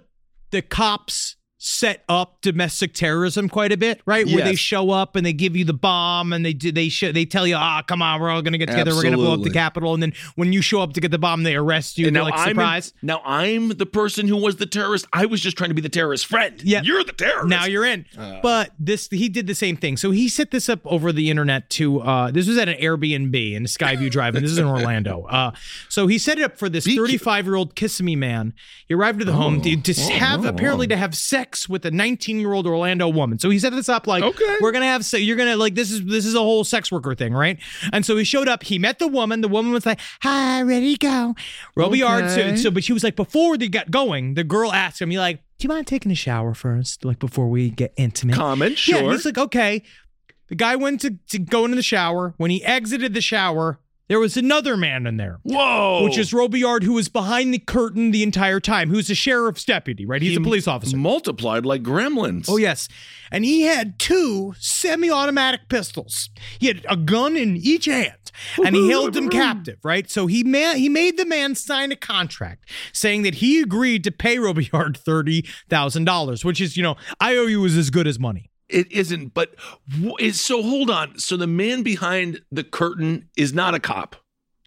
the cops set up domestic terrorism quite a bit, right? Where they show up and they give you the bomb and they do they sh- they tell you, ah, come on, we're all gonna get together, we're gonna blow up the Absolutely. Capitol, and then when you show up to get the bomb, they arrest you. and now like I'm surprise. now I'm the person who was the terrorist. I was just trying to be the terrorist friend. Yeah. you're the terrorist. Now you're in. but this he did the same thing. So he set this up over the internet to uh this was at an Airbnb in Skyview Drive, and this is in Orlando. (laughs) Uh so he set it up for this 35 year old Kissimmee man. He arrived at the home to, to have apparently to have sex with a 19 year old Orlando woman. So he set this up like Okay. we're gonna have se- you're gonna like this is this is a whole sex worker thing, right? And so he showed up, he met the woman, the woman was like, Hi, ready to go. Robillard Okay. so, so but she was like, before they got going, the girl asked him, you like, do you mind taking a shower first? Like before we get intimate? Comment, Yeah, sure. he's like, okay. The guy went to, to go into the shower. When he exited the shower, there was another man in there. Whoa, Which is Robillard, who was behind the curtain the entire time, who's a sheriff's deputy, right? He's a police officer. multiplied like gremlins. Oh, yes. And he had two semi automatic pistols. He had a gun in each hand and he held them captive, right? So he, he made the man sign a contract saying that he agreed to pay Robillard $30,000, which is, you know, IOU is as good as money. It isn't, but is so. Hold on. So the man behind the curtain is not a cop.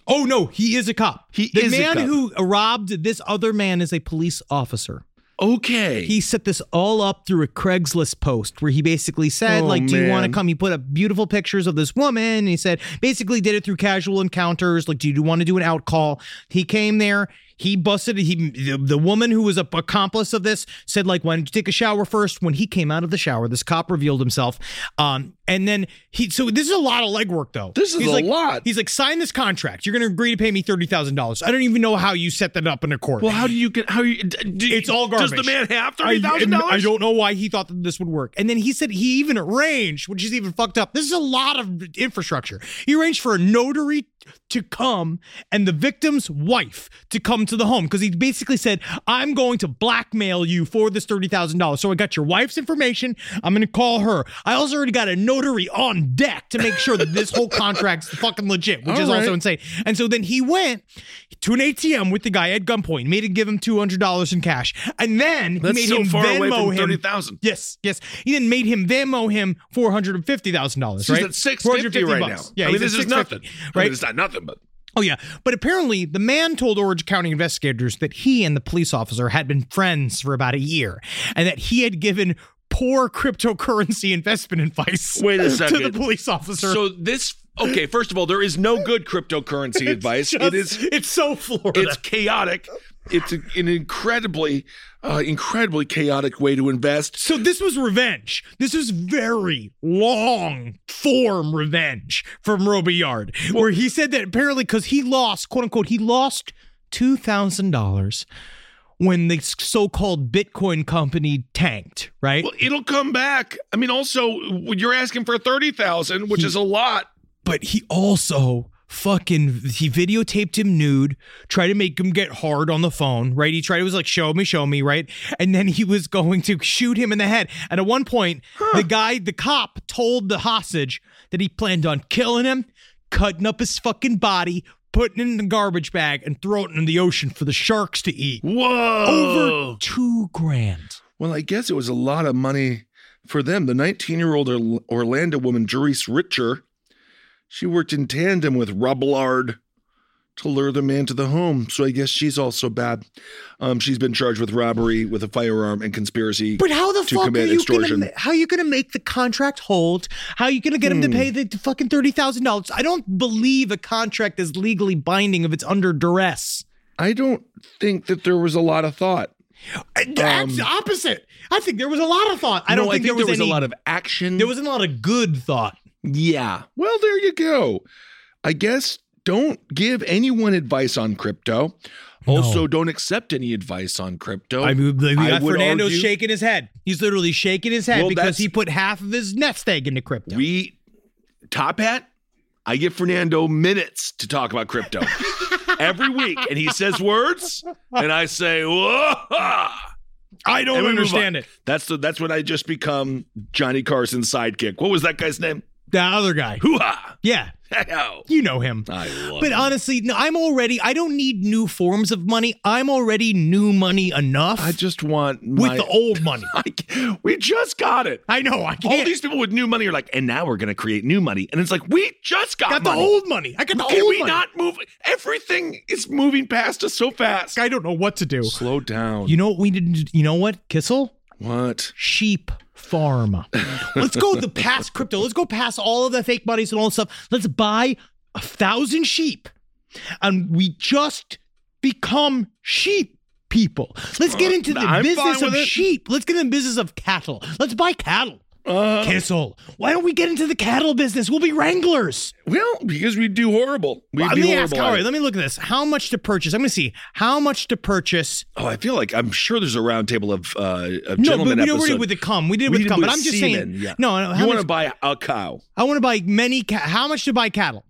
Oh, no, he is a cop. He the is a man who robbed this other man is a police officer. Okay. He set this all up through a Craigslist post where he basically said, Oh, like, do you want to come? He put up beautiful pictures of this woman. And he said, basically did it through casual encounters. Like, do you want to do an out call? He came there. He busted. He the, the woman who was a accomplice of this said, like, why don't you take a shower first? When he came out of the shower, this cop revealed himself. Um, and then he. So this is a lot of legwork, though. This is He's a like, lot. He's like, sign this contract. You're going to agree to pay me thirty thousand dollars. I don't even know how you set that up in a court. well, how do you get? How you? d- d- It's all garbage. Does the man have thirty thousand dollars? I don't know why he thought that this would work. And then he said he even arranged, which is even fucked up. This is a lot of infrastructure. He arranged for a notary to come and the victim's wife to come to the home because he basically said, I'm going to blackmail you for this $30,000. So I got your wife's information. I'm going to call her. I also already got a notary on deck to make sure that this whole contract's fucking legit, which All is also insane. And so then he went to an ATM with the guy at gunpoint, made him give him $200 in cash. And then That's he made so him far away Venmo from him. thirty thousand. Yes, yes. He then made him Venmo him four hundred and fifty thousand dollars. He's Right, at six fifty right now. Yeah, I mean this is nothing. 650, I Right. mean, nothing, but Oh yeah, but apparently the man told Orange County investigators that he and the police officer had been friends for about a year, and that he had given poor cryptocurrency investment advice. Wait a (laughs) to second. the police officer. so this. Okay, first of all, there is no good cryptocurrency (laughs) advice. Just- it is. It's so Florida. It's chaotic. It's a, an incredibly, uh, incredibly chaotic way to invest. So this was revenge. This was very long form revenge from Robillard, where he said that apparently because he lost, quote unquote, he lost two thousand dollars when the so-called Bitcoin company tanked. Right, Well, it'll come back. I mean, also, you're asking for thirty thousand, which is a lot. but he also fucking he videotaped him nude tried to make him get hard on the phone right? He tried to was like show me show me right? And then he was going to shoot him in the head. And at one point the guy the cop told the hostage that he planned on killing him cutting up his fucking body putting it in the garbage bag and throwing it in the ocean for the sharks to eat. Whoa! over two grand. Well, I guess it was a lot of money for them. The 19 year old Orlando woman, Jerice Richer, she worked in tandem with Robillard to lure the man to the home. So I guess she's also bad. Um, she's been charged with robbery with a firearm and conspiracy. But how the to fuck are you gonna how are you gonna make the contract hold? How are you gonna get him to hmm. pay the fucking thirty thousand dollars? I don't believe a contract is legally binding if it's under duress. I don't think that there was a lot of thought. Uh, That's um, the opposite. I think there was a lot of thought. I No, don't think, there was, a any- lot of action. There wasn't a lot of good thought. Yeah. Well, there you go. I guess don't give anyone advice on crypto. Also, don't accept any advice on crypto. I mean, I Fernando's argue- shaking his head. He's literally shaking his head Well, because he put half of his nest egg into crypto. We top hat. I give Fernando minutes to talk about crypto (laughs) every week, and he says words, and I say, "Whoa!" I don't And we move understand it. That's the, that's when I just become Johnny Carson's sidekick. What was that guy's name? The other guy. Hoo ha! Yeah, you know him. love. But him. honestly, no, I'm already. I don't need new forms of money. I'm already new money enough I just want with my, the old money. (laughs) I, we just got it. I know. I can't. All these people with new money are like, and now we're going to create new money, and it's like we just got, got the money. old money. I got the Can old we money. not move? Everything is moving past us so fast. I don't know what to do. Slow down. You know what we did? You know what, Kissel? what? sheep farm. Let's go the past crypto. Let's go past all of the fake monies and all that stuff. Let's buy a thousand sheep, and we just become sheep people. Let's get uh, into the I'm business of sheep. Let's get in the business of cattle. Let's buy cattle. Uh, Kissel, why don't we get into the cattle business? We'll be wranglers. well, because we do horrible. We'd let be me horrible. ask. All right, let me look at this. How much to purchase? I'm going to see how much to purchase. oh, I feel like I'm sure there's a roundtable of uh, of No, but we already episode. with the cum. We did it We with did cum, but I'm just semen, saying. yeah. No, no. you want to buy a cow? I want to buy many. Ca- how much to buy cattle?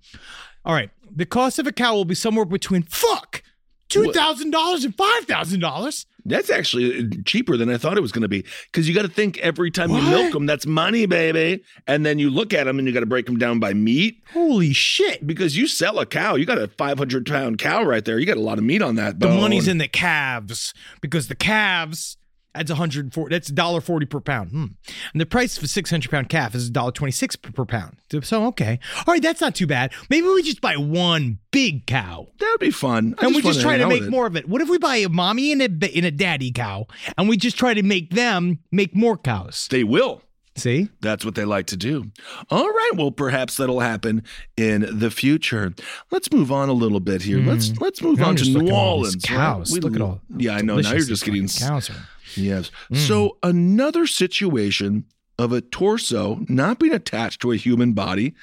All right, the cost of a cow will be somewhere between fuck two thousand dollars and five thousand dollars. That's actually uh, cheaper than I thought it was going to be. Because you got to think every time you milk them, that's money, baby. And then you look at them and you got to break them down by meat. Holy shit! Because you sell a cow, you got a 500 pound cow right there. You got a lot of meat on that. The money's in the calves because the calves. That's 140. That's $1.40 per pound. Hmm. And the price of a 600 pound calf is $1.26 per, per pound. So, okay. All right, that's not too bad. Maybe we just buy one big cow. That would be fun. I and we just try to make more of it. What if we buy a mommy and a, and a daddy cow and we just try to make them make more cows? They will. See? That's what they like to do. All right. Well, perhaps that'll happen in the future. Let's move on a little bit here. Let's let's move Now on to New Orleans. cows. We Look at all Yeah, I know. Now you're just getting cows are. Yes. So another situation of a torso not being attached to a human body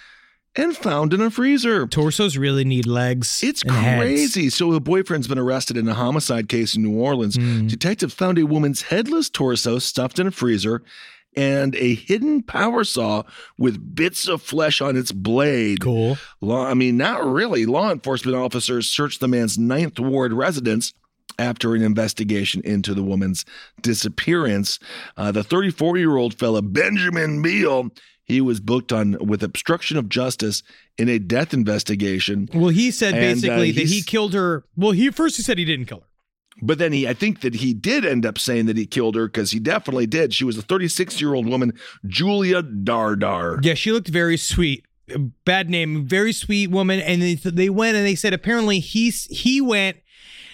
and found in a freezer. Torsos really need legs. It's and heads. crazy. So a boyfriend's been arrested in a homicide case in New Orleans. Hmm. Detectives found a woman's headless torso stuffed in a freezer and a hidden power saw with bits of flesh on its blade. Cool. Law, I mean, not really. Law enforcement officers searched the man's Ninth Ward residence after an investigation into the woman's disappearance. Uh, the 34 year old fella, Benjamin Beal, he was booked on with obstruction of justice in a death investigation. Well, he said And, uh, basically that he killed her. Well, he first he said he didn't kill her. But then he, I think that he did end up saying that he killed her because he definitely did. She was a 36 year old woman, Julia Dardar. Yeah, she looked very sweet. Bad name, very sweet woman. And they, they went and they said apparently he's he went.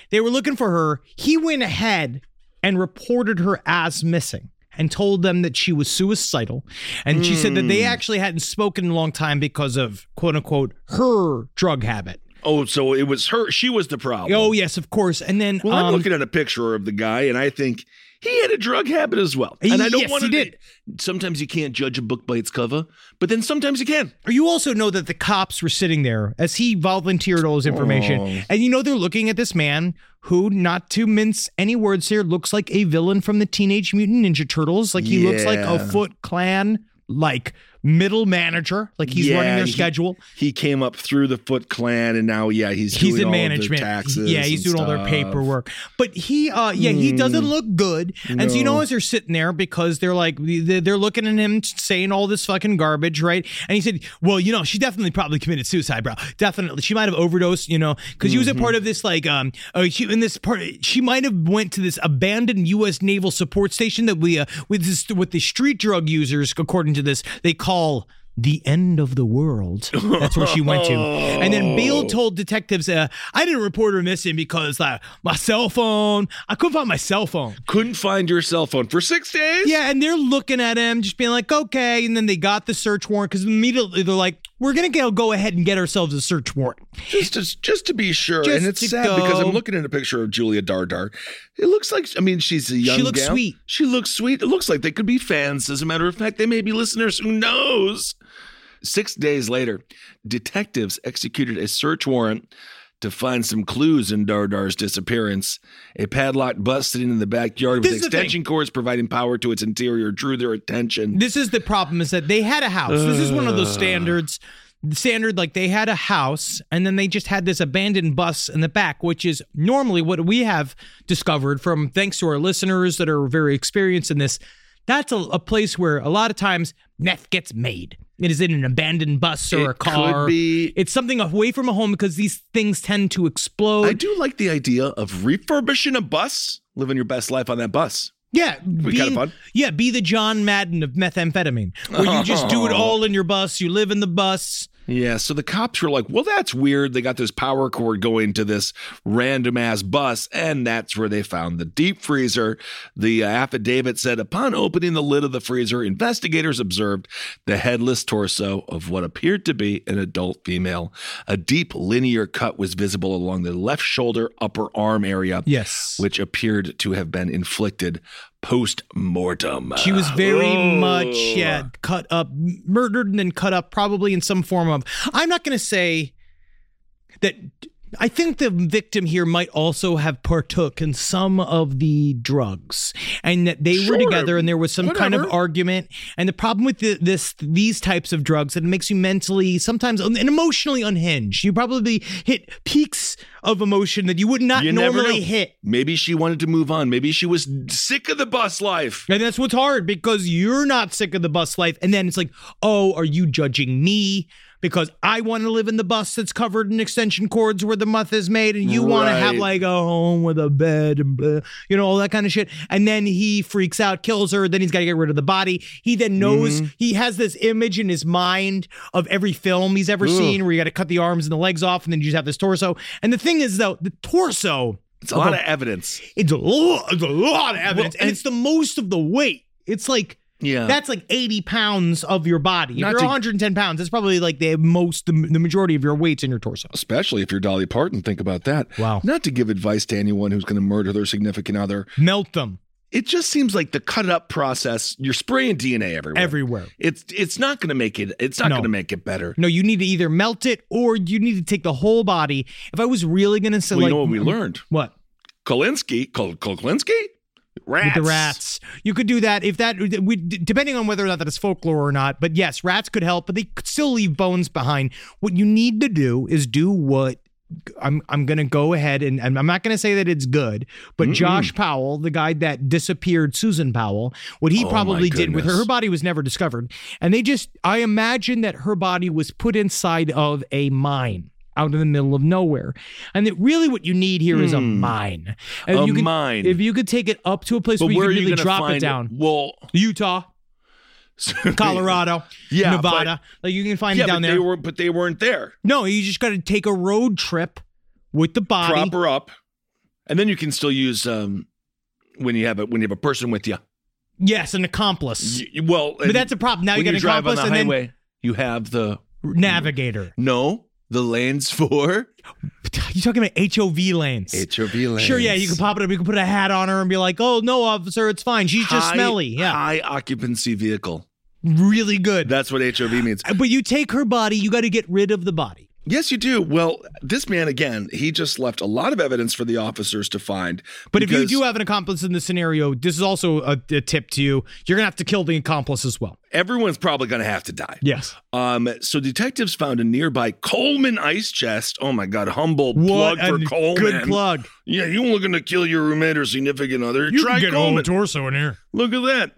They were looking for her. He went ahead and reported her as missing and told them that she was suicidal. And she said that they Hmm. actually hadn't spoken in a long time because of quote unquote her drug habit. Oh, so it was her. She was the problem. Oh yes, of course. And then Well, I'm um, looking at a picture of the guy, and I think he had a drug habit as well. And I don't Yes, want he to. did. Sometimes you can't judge a book by its cover, but then sometimes you can. You also know that the cops were sitting there as he volunteered all his information. Oh. And you know they're looking at this man who, not to mince any words here, looks like a villain from the Teenage Mutant Ninja Turtles. Like he looks like a Foot Clan, like middle manager, like he's Yeah, running their he- schedule. He came up through the Foot Clan, and now, yeah, he's He's doing in all of their management. taxes. yeah, he's doing all their. Hmm. paperwork. But he, uh, yeah, he doesn't look good. And so you know, as they're sitting there because they're like they're looking at him saying all this fucking garbage, right? And he said, "Well, you know, she definitely probably committed suicide, bro. Definitely, she might have overdosed, you know, because she was a Mm-hmm. part of this like um, uh, she, in this part, she might have went to this abandoned U.S. naval support station that we uh, with this with the street drug users, according to this, they call." The end of the world. That's where she went to. (laughs) And then Bale told detectives, uh, I didn't report her missing because uh, my cell phone, I couldn't find my cell phone. Couldn't find your cell phone for six days. Yeah, and they're looking at him, just being like, okay. And then they got the search warrant because immediately they're like, we're gonna go, go ahead and get ourselves a search warrant. just to, just to be sure. Just and it's to sad because. I'm looking at a picture of Julia Dardar. It looks like I mean she's a young. She looks gal. sweet. She looks sweet. It looks like they could be fans. As a matter of fact, they may be listeners. Who knows? Six days later, detectives executed a search warrant to find some clues in Dardar's disappearance. A padlocked bus sitting in the backyard This with extension cords providing power to its interior drew their attention. This is the problem: is that they had a house. This is one of those uh. standards. Standard, like they had a house, and then they just had this abandoned bus in the back, which is normally what we have discovered from thanks to our listeners that are very experienced in this. That's a, a place where a lot of times meth gets made. It is in an abandoned bus or It a car. could be- It's something away from a home because these things tend to explode. I do like the idea of refurbishing a bus, living your best life on that bus. Yeah, Be being- kinda fun. Yeah, be the John Madden of methamphetamine, where you just do it (laughs) all in your bus. You live in the bus. Yeah, so the cops were like, well, that's weird. They got this power cord going to this random ass bus, and that's where they found the deep freezer. The uh, affidavit said upon opening the lid of the freezer, investigators observed the headless torso of what appeared to be an adult female. A deep linear cut was visible along the left shoulder, upper arm area. Yes. Which appeared to have been inflicted post mortem. She was very Oh. much yeah cut up, murdered and then cut up, probably in some form of. I'm not going to say that. I think the victim here might also have partook in some of the drugs, and that they were together, and there was some kind of argument. And the problem with the, this these types of drugs, that it makes you mentally, sometimes and emotionally unhinged. You probably hit peaks of emotion that you would not You normally hit. Maybe she wanted to move on. Maybe she was sick of the bus life. And that's what's hard because you're not sick of the bus life. And then it's like, oh, are you judging me? Because I want to live in the bus that's covered in extension cords where the meth is made, and you want to have like a home with a bed and blah, you know, all that kind of shit. And then he freaks out, kills her, then he's got to get rid of the body. He then knows Mm-hmm. he has this image in his mind of every film he's ever seen where you got to cut the arms and the legs off, and then you just have this torso. And the thing is, though, the torso. It's a lot of evidence. It's a lot, it's a lot of evidence, Well, and and- it's the most of the weight. It's like Yeah. that's like 80 pounds of your body. If Not you're to- 110 pounds, that's probably like the most, the, the majority of your weight's in your torso. Especially if you're Dolly Parton, think about that. Wow. Not to give advice to anyone who's going to murder their significant other. Melt them It just seems like the cut up process, you're spraying DNA everywhere. everywhere. It's it's not going to make it it's not No. going to make it better. No, you need to either melt it or you need to take the whole body. If I was really going to say, Well, like, you know what we learned? What? Kuklinski, Kol- Kuklinski? Rats. With the rats. You could do that if that, we, depending on whether or not that is folklore or not. But yes, rats could help, but they could still leave bones behind. What you need to do is do what I'm I'm gonna go ahead and, and I'm not gonna say that it's good, but Josh Powell, the guy that disappeared Susan Powell, what he Oh, probably did with her, her body was never discovered. And they just I imagine that her body was put inside of a mine out in the middle of nowhere. And that really what you need here is a mine. If Hmm. A you could- mine. If you could take it up to a place But where you where could really drop it down. Well, Utah, (laughs) Colorado, Yeah, Nevada. Like you can find yeah, it down but there. they were but they weren't there. no, you just got to take a road trip with the body. Prop her up. And then you can still use um when you have a when you have a person with you. Yes, an accomplice. Y- well, but that's a problem. Now you got an accomplice the and highway, you have the navigator. no the lanes for You talking about HOV lanes? HOV lanes. Sure, yeah, you can pop it up. You can put a hat on her and be like, "Oh no, officer, it's fine. She's just High- smelly." Yeah, high occupancy vehicle. really good. That's what HOV means. but you take her body, you got to get rid of the body. Yes, you do. Well, this man again, he just left a lot of evidence for the officers to find. But if you do have an accomplice in the scenario, this is also a, a tip to you. You're gonna have to kill the accomplice as well. everyone's probably going to have to die. Yes. Um, so detectives found a nearby Coleman ice chest. Oh my God, humble What plug for Coleman. good plug. Yeah, you looking to kill your roommate or significant other? You Try can get a whole Coleman. torso in here. Look at that.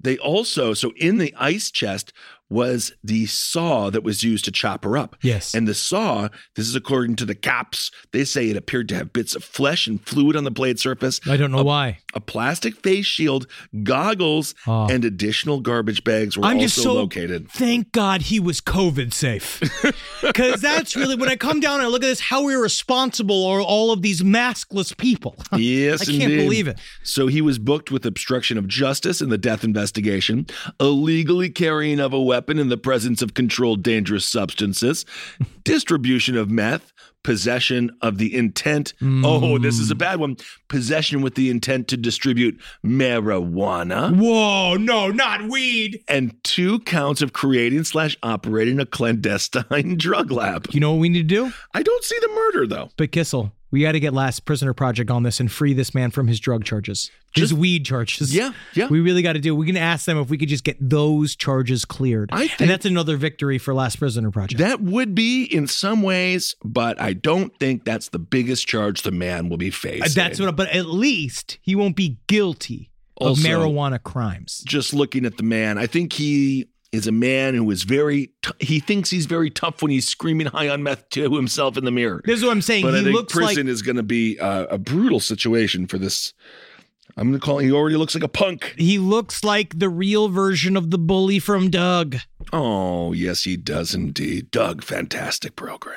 They also, so in the ice chest was the saw that was used to chop her up. Yes. And the saw, this is according to the cops, they say it appeared to have bits of flesh and fluid on the blade surface, I don't know why. a plastic face shield, goggles, Oh. and additional garbage bags were I'm also just so located. thank God he was COVID safe. (laughs) Because that's really when I come down and I look at this, how irresponsible are all of these maskless people? (laughs) Yes, I can't indeed. believe it. So he was booked with obstruction of justice in the death investigation, illegally carrying of a weapon weapon in the presence of controlled dangerous substances, (laughs) distribution of meth, possession of the intent. Oh, this is a hmm. bad one. Possession with the intent to distribute marijuana. Whoa, no, not weed. And two counts of creating slash operating a clandestine (laughs) drug lab. You know what we need to do? I don't see the murder though. But Kissel, we got to get Last Prisoner Project on this and free this man from his drug charges, Just- weed charges. Yeah, yeah. We really got to do. We can ask them if we could just get those charges cleared. I think- and that's another victory for Last Prisoner Project. That would be in some ways, but I don't think that's the biggest charge the man will be Uh, facing. that's what. But at least he won't be guilty of Also- marijuana crimes. just looking at the man, I think he is a man who is very. T- he thinks he's very tough when he's screaming high on meth to himself in the mirror. This is what I'm saying. but he I think looks like prison is going to be uh, a brutal situation for this. I'm going to call. He already looks like a punk. he looks like the real version of the bully from Doug. Oh yes, he does indeed. Doug, fantastic program.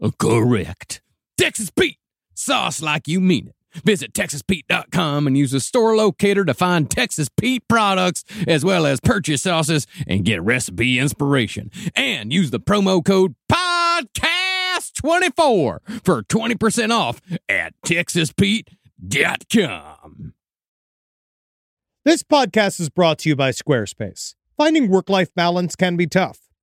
Oh, correct. Texas Pete, sauce like you mean it. Visit TexasPete.com and use the store locator to find Texas Pete products as well as purchase sauces and get recipe inspiration. And use the promo code PODCAST24 for 20% off at TexasPete.com. This podcast is brought to you by Squarespace. Finding work life balance can be tough,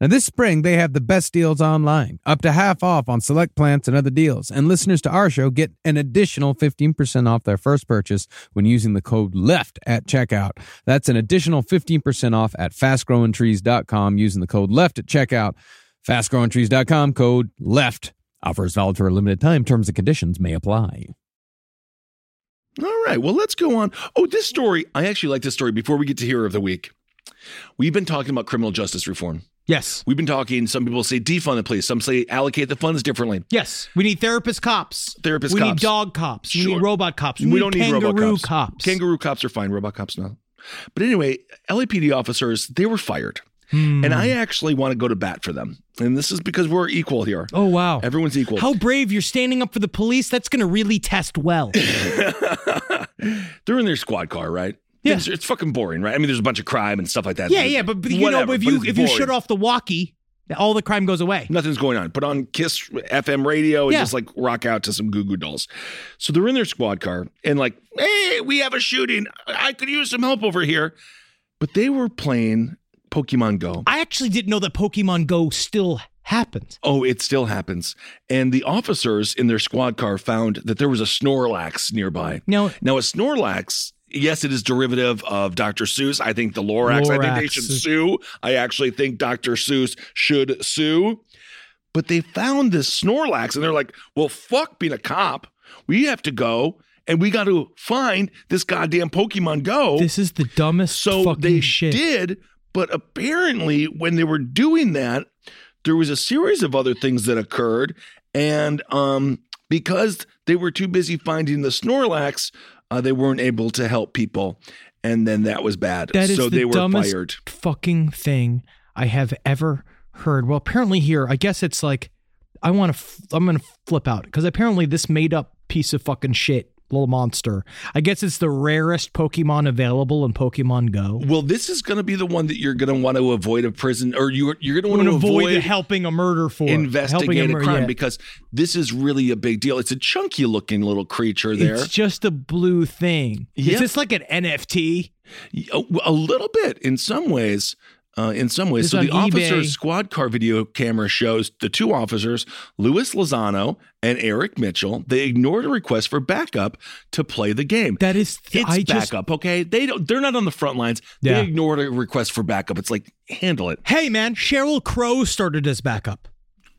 Now, this spring, they have the best deals online, up to half off on select plants and other deals. And listeners to our show get an additional 15% off their first purchase when using the code LEFT at checkout. That's an additional 15% off at fastgrowingtrees.com using the code LEFT at checkout. Fastgrowingtrees.com, code LEFT. Offers valid for a limited time. Terms and conditions may apply. All right. Well, let's go on. Oh, this story, I actually like this story before we get to Hero of the Week. We've been talking about criminal justice reform. Yes. We've been talking, some people say defund the police, some say allocate the funds differently. Yes. We need therapist cops. Therapist cops. we cops. need dog cops. We need robot cops. We, We need don't need kangaroo robot cops. cops. Kangaroo cops are fine, robot cops no. But anyway, LAPD officers, they were fired. Hmm. And I actually want to go to bat for them. And this is because we're equal here. Oh, wow. Everyone's equal. How brave you're standing up for the police. That's going to really test well. (laughs) They're in their squad car, right? Yeah. It's, it's fucking boring, right? I mean, there's a bunch of crime and stuff like that. yeah, yeah, but, but you Whatever, know, if you if you shut off the walkie, all the crime goes away. Nothing's going on. Put on Kiss FM radio and Yeah. just like rock out to some Goo Goo Dolls. So they're in their squad car and like, hey, we have a shooting. I could use some help over here. But they were playing Pokemon Go. I actually didn't know that Pokemon Go still happened. Oh, it still happens. And the officers in their squad car found that there was a Snorlax nearby. Now, Now, a Snorlax, yes, it is derivative of Dr. Seuss. I think the Lorax, I think they should sue. I actually think Dr. Seuss should sue. But they found this Snorlax and they're like, well, fuck being a cop. We have to go and we got to find this goddamn Pokemon Go. this is the dumbest so they shit. did. But apparently, when they were doing that, there was a series of other things that occurred. And um, because they were too busy finding the Snorlax, uh, they weren't able to help people. And then that was bad. That is so the they were dumbest fired. fucking thing I have ever heard. Well, apparently here, I guess it's like I want to. F- I'm gonna flip out because apparently this made up piece of fucking shit, little monster. I guess it's the rarest Pokemon available in Pokemon Go. Well, this is going to be the one that you're going to want to avoid a prison, or you, you're going to want to avoid, helping a murder for investigate a mur- crime yeah. because this is really a big deal. It's a chunky looking little creature there. It's just a blue thing. Yep. Is this like an NFT? A, a little bit in some ways. Uh, in some ways, It's so the officer's squad car video camera shows the two officers, Louis Lozano and Eric Mitchell. They ignored a request for backup to play the game. That is, it's I just backup, okay? They don't. They're not on the front lines. Yeah. They ignored a request for backup. It's like handle it. Hey man, Sheryl Crow started as backup,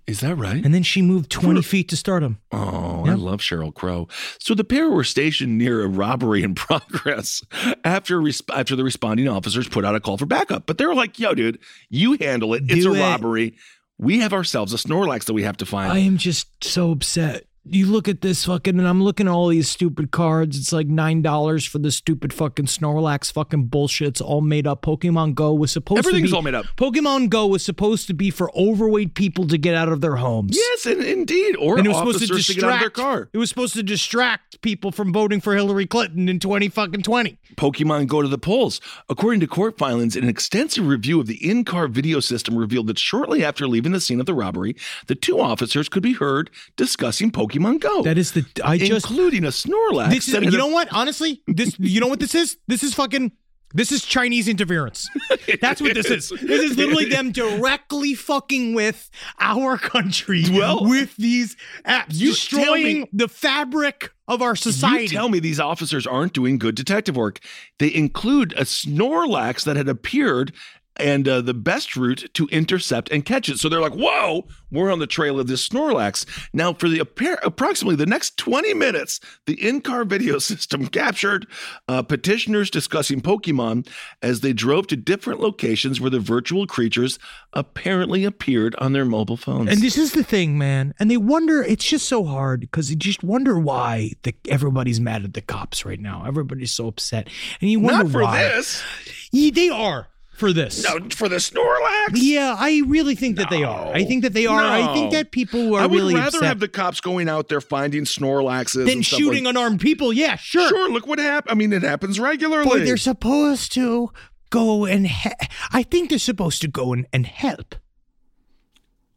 Is that right? and then she moved 20 feet to stardom. Oh, I love Sheryl Crow. So the pair were stationed near a robbery in (laughs) progress after res- after the responding officers put out a call for backup. But they were like, "Yo, dude, you handle it. It's Do a it." robbery. We have ourselves a Snorlax that we have to find." I am just so upset. You look at this fucking, and I'm looking at all these stupid cards. It's like nine dollars for the stupid fucking Snorlax fucking bullshit. It's all made up. Pokemon Go was supposed to Everything's be all made up. Pokemon Go was supposed to be for overweight people to get out of their homes. yes, and indeed, or and it was supposed to to, get out of their distract. car. It was supposed to distract people from voting for Hillary Clinton in twenty fucking twenty. Pokemon go to the polls. According to court filings, an extensive review of the in-car video system revealed that shortly after leaving the scene of the robbery, the two officers could be heard discussing Pokemon Go. That is the I just including a Snorlax. This is, you know what? Honestly, this you know what this is? This is fucking this is Chinese interference. (laughs) That's what this is. This is literally them directly fucking with our country Well, with these apps, you destroying me- the fabric of our society. You tell me these officers aren't doing good detective work. They include a Snorlax that had appeared and uh, the best route to intercept and catch it. So they're like, whoa, we're on the trail of this Snorlax. Now, for the approximately the next 20 minutes, the in car video (laughs) system captured uh, petitioners discussing Pokemon as they drove to different locations where the virtual creatures apparently appeared on their mobile phones. and this is the thing, man. And they wonder. It's just so hard because you just wonder why the, everybody's mad at the cops right now. Everybody's so upset, and you wonder not for why. this. Yeah, they are. For this. No, for the Snorlax. Yeah, I really think that they are. I think that they are. I think that people are really. I would really rather upset have the cops going out there finding Snorlaxes than and stuff shooting like- unarmed people. Yeah, sure. Sure, look what happened. I mean, it happens regularly. But they're supposed to go and he- I think they're supposed to go and, and help.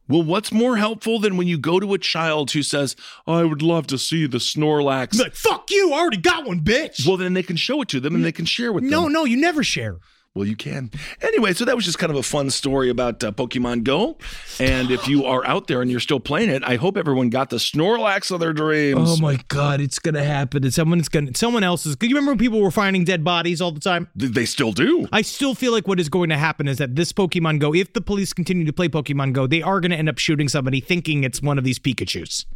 Well, what's more helpful than when you go to a child who says, "I would love to see the Snorlax"? Like, fuck you, I already got one, bitch. well, then they can show it to them and they can share with no, them. No, no, you never share. Well, you can. Anyway, so that was just kind of a fun story about uh, Pokemon Go. And if you are out there and you're still playing it, I hope everyone got the Snorlax of their dreams. Oh my god, it's gonna happen. Someone's gonna someone else is. You remember when people were finding dead bodies all the time? They still do. I still feel like what is going to happen is that this Pokemon Go, if the police continue to play Pokemon Go, they are going to end up shooting somebody thinking it's one of these Pikachu's.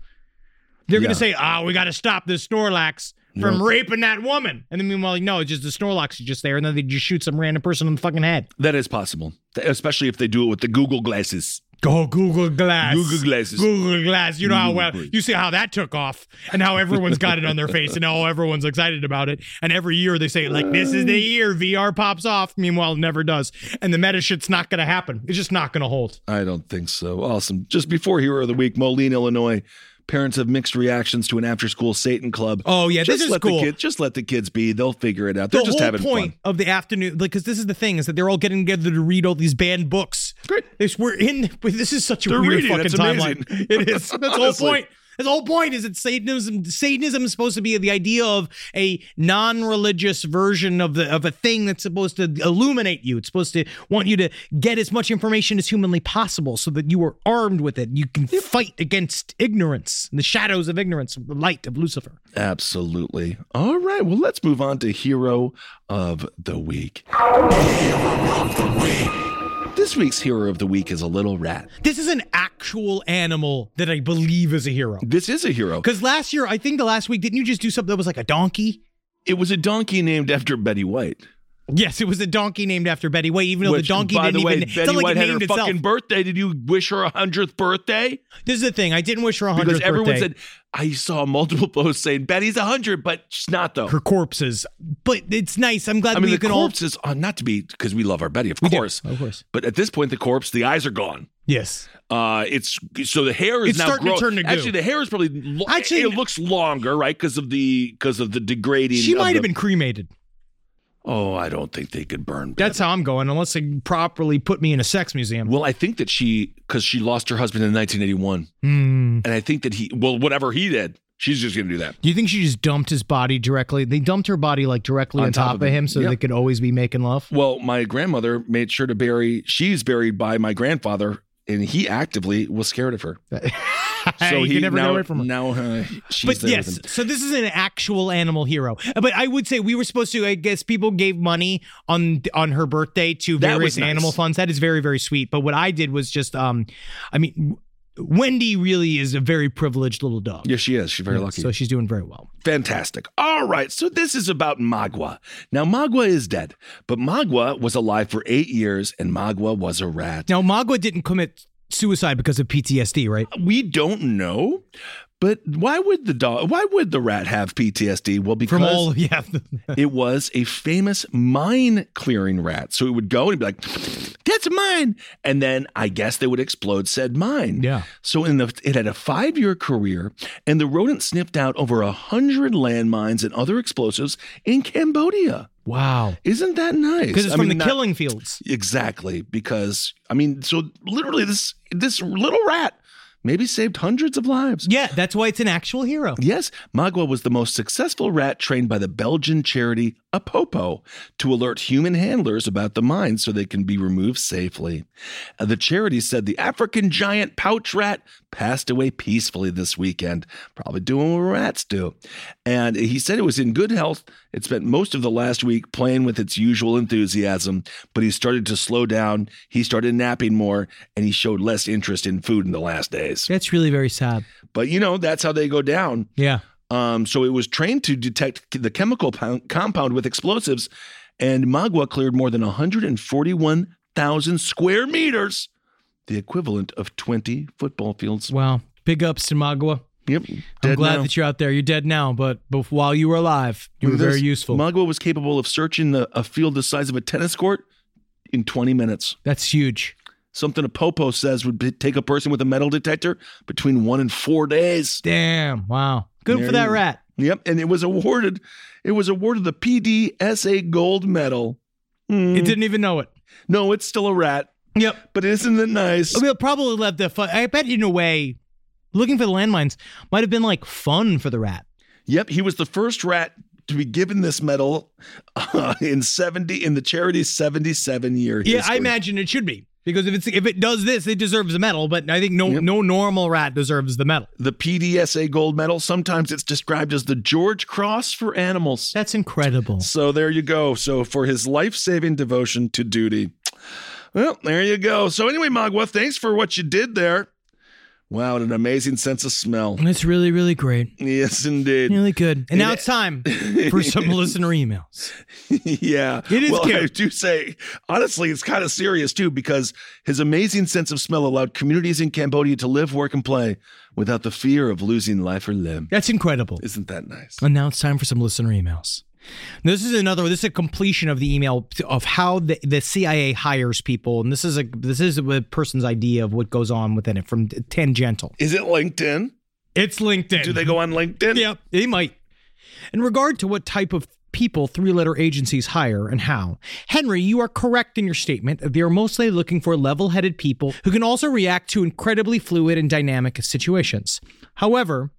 They're Yeah. going to say, "Ah, we got to stop this Snorlax from raping that woman," and then meanwhile, no, it's just the Snorlax is just there, and then they just shoot some random person in the fucking head. That is possible, especially if they do it with the Google glasses. Go Google Glass. Google Glasses. Google Glass. You know how well you see how that took off, and how everyone's got it on their face, and how everyone's excited about it. And every year they say like, "This is the year VR pops off." Meanwhile, it never does, and the meta shit's not going to happen. It's just not going to hold. I don't think so. Awesome. Just before Hero of the Week, Moline, Illinois. Parents have mixed reactions to an after-school Satan club. Oh, yeah, this just is let cool. The kids, just let the kids be. They'll figure it out. They're the just whole having point fun. of the afternoon, like, because this is the thing, is that they're all getting together to read all these banned books. Great. It's, we're in. (laughs) This is such a They're weird reading. fucking timeline. amazing. It is. (laughs) That's the whole point. That's the whole point. Is that Satanism? Satanism is supposed to be the idea of a non-religious version of the of a thing that's supposed to illuminate you. It's supposed to want you to get as much information as humanly possible, so that you are armed with it. You can fight against ignorance, the shadows of ignorance, the light of Lucifer. Absolutely. All right. Well, let's move on to Hero of the Week. This week's Hero of the Week is a little rat. This is an actual animal that I believe is a hero. This is a hero. Because last year, I think the last week, didn't you just do something that was like a donkey? It was a donkey named after Betty White. Yes, it was a donkey named after Betty White, even though Which, the donkey by didn't the way, even. it's Betty not like White it had her itself. fucking birthday. Did you wish her a hundredth birthday? This is the thing. I didn't wish her a hundredth birthday Because everyone said I saw multiple (laughs) posts saying Betty's a hundred, but she's not though. her corpses, but it's nice. I'm glad I mean, we the can corpse is uh, not to be because we love our Betty, of all. We do, course. of course. But at this point, the corpse, the eyes are gone. Yes. Uh, it's so the hair is It's now starting to turn to goo. Actually, the hair is probably lo- Actually- it looks longer, right? Because of the because of the degrading. She might the- have been cremated. Oh, I don't think they could burn. That's how I'm going, unless they properly put me in a sex museum. Well, I think that she because she lost her husband in 1981, Hmm. and I think that he well whatever he did, she's just gonna do that. Do you think she just dumped his body directly? They dumped her body like directly on, top, of him, so Yep. they could always be making love. Well, my grandmother made sure to bury. She's buried by my grandfather, and he actively was scared of her. (laughs) (laughs) So you he can never now, get away from her. Now uh, she's but yes, so this is an actual animal hero. But I would say we were supposed to. I guess people gave money on on her birthday to That various nice. animal funds. That is very very sweet. But what I did was just, um, I mean, Wendy really is a very privileged little dog. Yes, she is. She's very lucky. So she's doing very well. Fantastic. All right, so this is about Magua. Now, Magua is dead, but Magua was alive for eight years, and Magua was a rat. Now Magua didn't commit suicide because of PTSD, right? We don't know, but why would the dog? Why would the rat have PTSD? Well, because From all, yeah. (laughs) it was a famous mine clearing rat. So it would go and be like, "That's mine," and then I guess they would explode said mine. Yeah. So in the it had a five year career, and the rodent sniffed out over a hundred landmines and other explosives in Cambodia. wow. Isn't that nice? Because it's I from mean, the not- killing fields. Exactly, because I mean, so literally this this little rat maybe saved hundreds of lives. Yeah, that's why it's an actual hero. Yes, Magua was the most successful rat trained by the Belgian charity Apopo to alert human handlers about the mines so they can be removed safely. Uh, the charity said the African giant pouch rat passed away peacefully this weekend, probably doing what rats do. And he said it was in good health. It spent most of the last week playing with its usual enthusiasm, but he started to slow down. He started napping more, and he showed less interest in food in the last days. That's really very sad. But you know, that's how they go down. Yeah. Um, so it was trained to detect the chemical po- compound with explosives, and Magua cleared more than 141,000 square meters, the equivalent of 20 football fields. Wow. Big ups to Magua. Yep. I'm glad now. that you're out there. You're dead now, but, but while you were alive, you were very useful. Magua was capable of searching the, a field the size of a tennis court in 20 minutes. That's huge. Something Apopo says would be, take a person with a metal detector between one and four days. Damn. Wow. Good There for that rat. Yep, and it was awarded. It was awarded the PDSA Gold Medal. Hmm. It didn't even know it. No, it's still a rat, Yep. but isn't it nice? We'll probably let the fun. I bet in a way, looking for the landmines might have been like fun for the rat. Yep, he was the first rat to be given this medal uh, in 70 in the charity's 77 year Yeah, I imagine it should be because if it's if it does this, it deserves a medal. But I think no Yep. no normal rat deserves the medal. the PDSA Gold Medal. Sometimes it's described as the George Cross for animals. That's incredible. So there you go. So for his life-saving devotion to duty. Well, there you go. So anyway, Magua, thanks for what you did there. Wow, what an amazing sense of smell. It's really really great, Yes, indeed. really good. And now it's time (laughs) for some listener emails. yeah. It is well, cute. I do say, honestly, it's kind of serious too, because his amazing sense of smell allowed communities in Cambodia to live, work, and play without the fear of losing life or limb. That's incredible. Isn't that nice? And now it's time for some listener emails. This is another. This is a completion of the email of how the, the CIA hires people, and this is a this is a person's idea of what goes on within it from tangential. Is it LinkedIn? It's LinkedIn. Do they go on LinkedIn? Yeah, they might. In regard to what type of people three letter agencies hire and how, Henry, you are correct in your statement that they are mostly looking for level headed people who can also react to incredibly fluid and dynamic situations. However,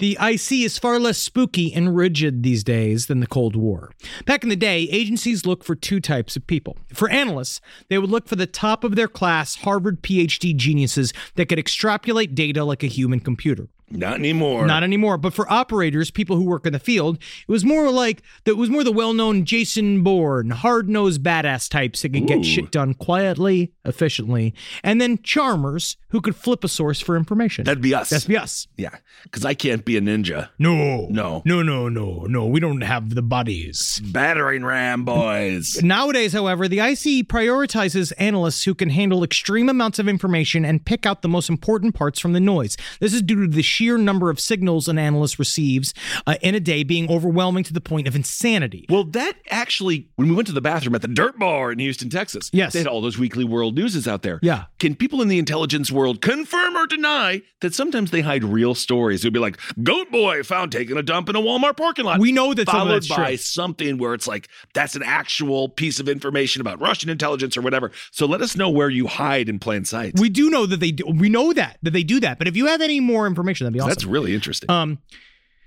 the IC is far less spooky and rigid these days than the Cold War. Back in the day, agencies look for two types of people. For analysts, they would look for the top of their class Harvard PhD geniuses that could extrapolate data like a human computer. Not anymore. Not anymore. But for operators, people who work in the field, it was more like it was more the well-known Jason Bourne, hard-nosed badass types that could Ooh. get shit done quietly, efficiently, and then charmers who could flip a source for information. That'd be us. That's be us. yeah, because I can't be a ninja. No, No. no, no, no, no. We don't have the bodies. Battering ram boys. (laughs) Nowadays, however, the IC prioritizes analysts who can handle extreme amounts of information and pick out the most important parts from the noise. This is due to the sheer number of signals an analyst receives uh, in a day being overwhelming to the point of insanity. Well, that actually, when we went to the bathroom at the Dirt Bar in Houston, Texas, Yes. they had all those weekly world newses out there. Yeah. Can people in the intelligence world confirm or deny that sometimes they hide real stories? It would be like, Goat Boy found taking a dump in a Walmart parking lot. We know that followed by true. something where it's like that's an actual piece of information about Russian intelligence or whatever. So let us know where you hide in plain sight. We do know that they do. We know that that they do that. But if you have any more information, that'd be awesome. That's really interesting. Um,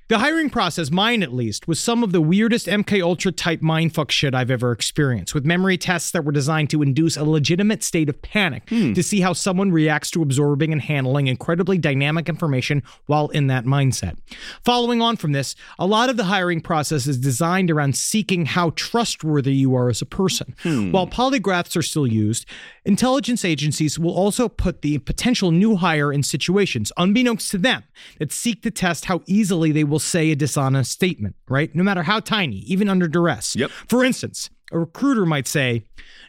the hiring process, mine at least, was some of the weirdest MK Ultra type mindfuck shit I've ever experienced. With memory tests that were designed to induce a legitimate state of panic hmm. to see how someone reacts to absorbing and handling incredibly dynamic information while in that mindset. Following on from this, a lot of the hiring process is designed around seeking how trustworthy you are as a person. Hmm. While polygraphs are still used, intelligence agencies will also put the potential new hire in situations, unbeknownst to them, that seek to test how easily they will say a dishonest statement, right? No matter how tiny, even under duress. Yep. For instance, a recruiter might say,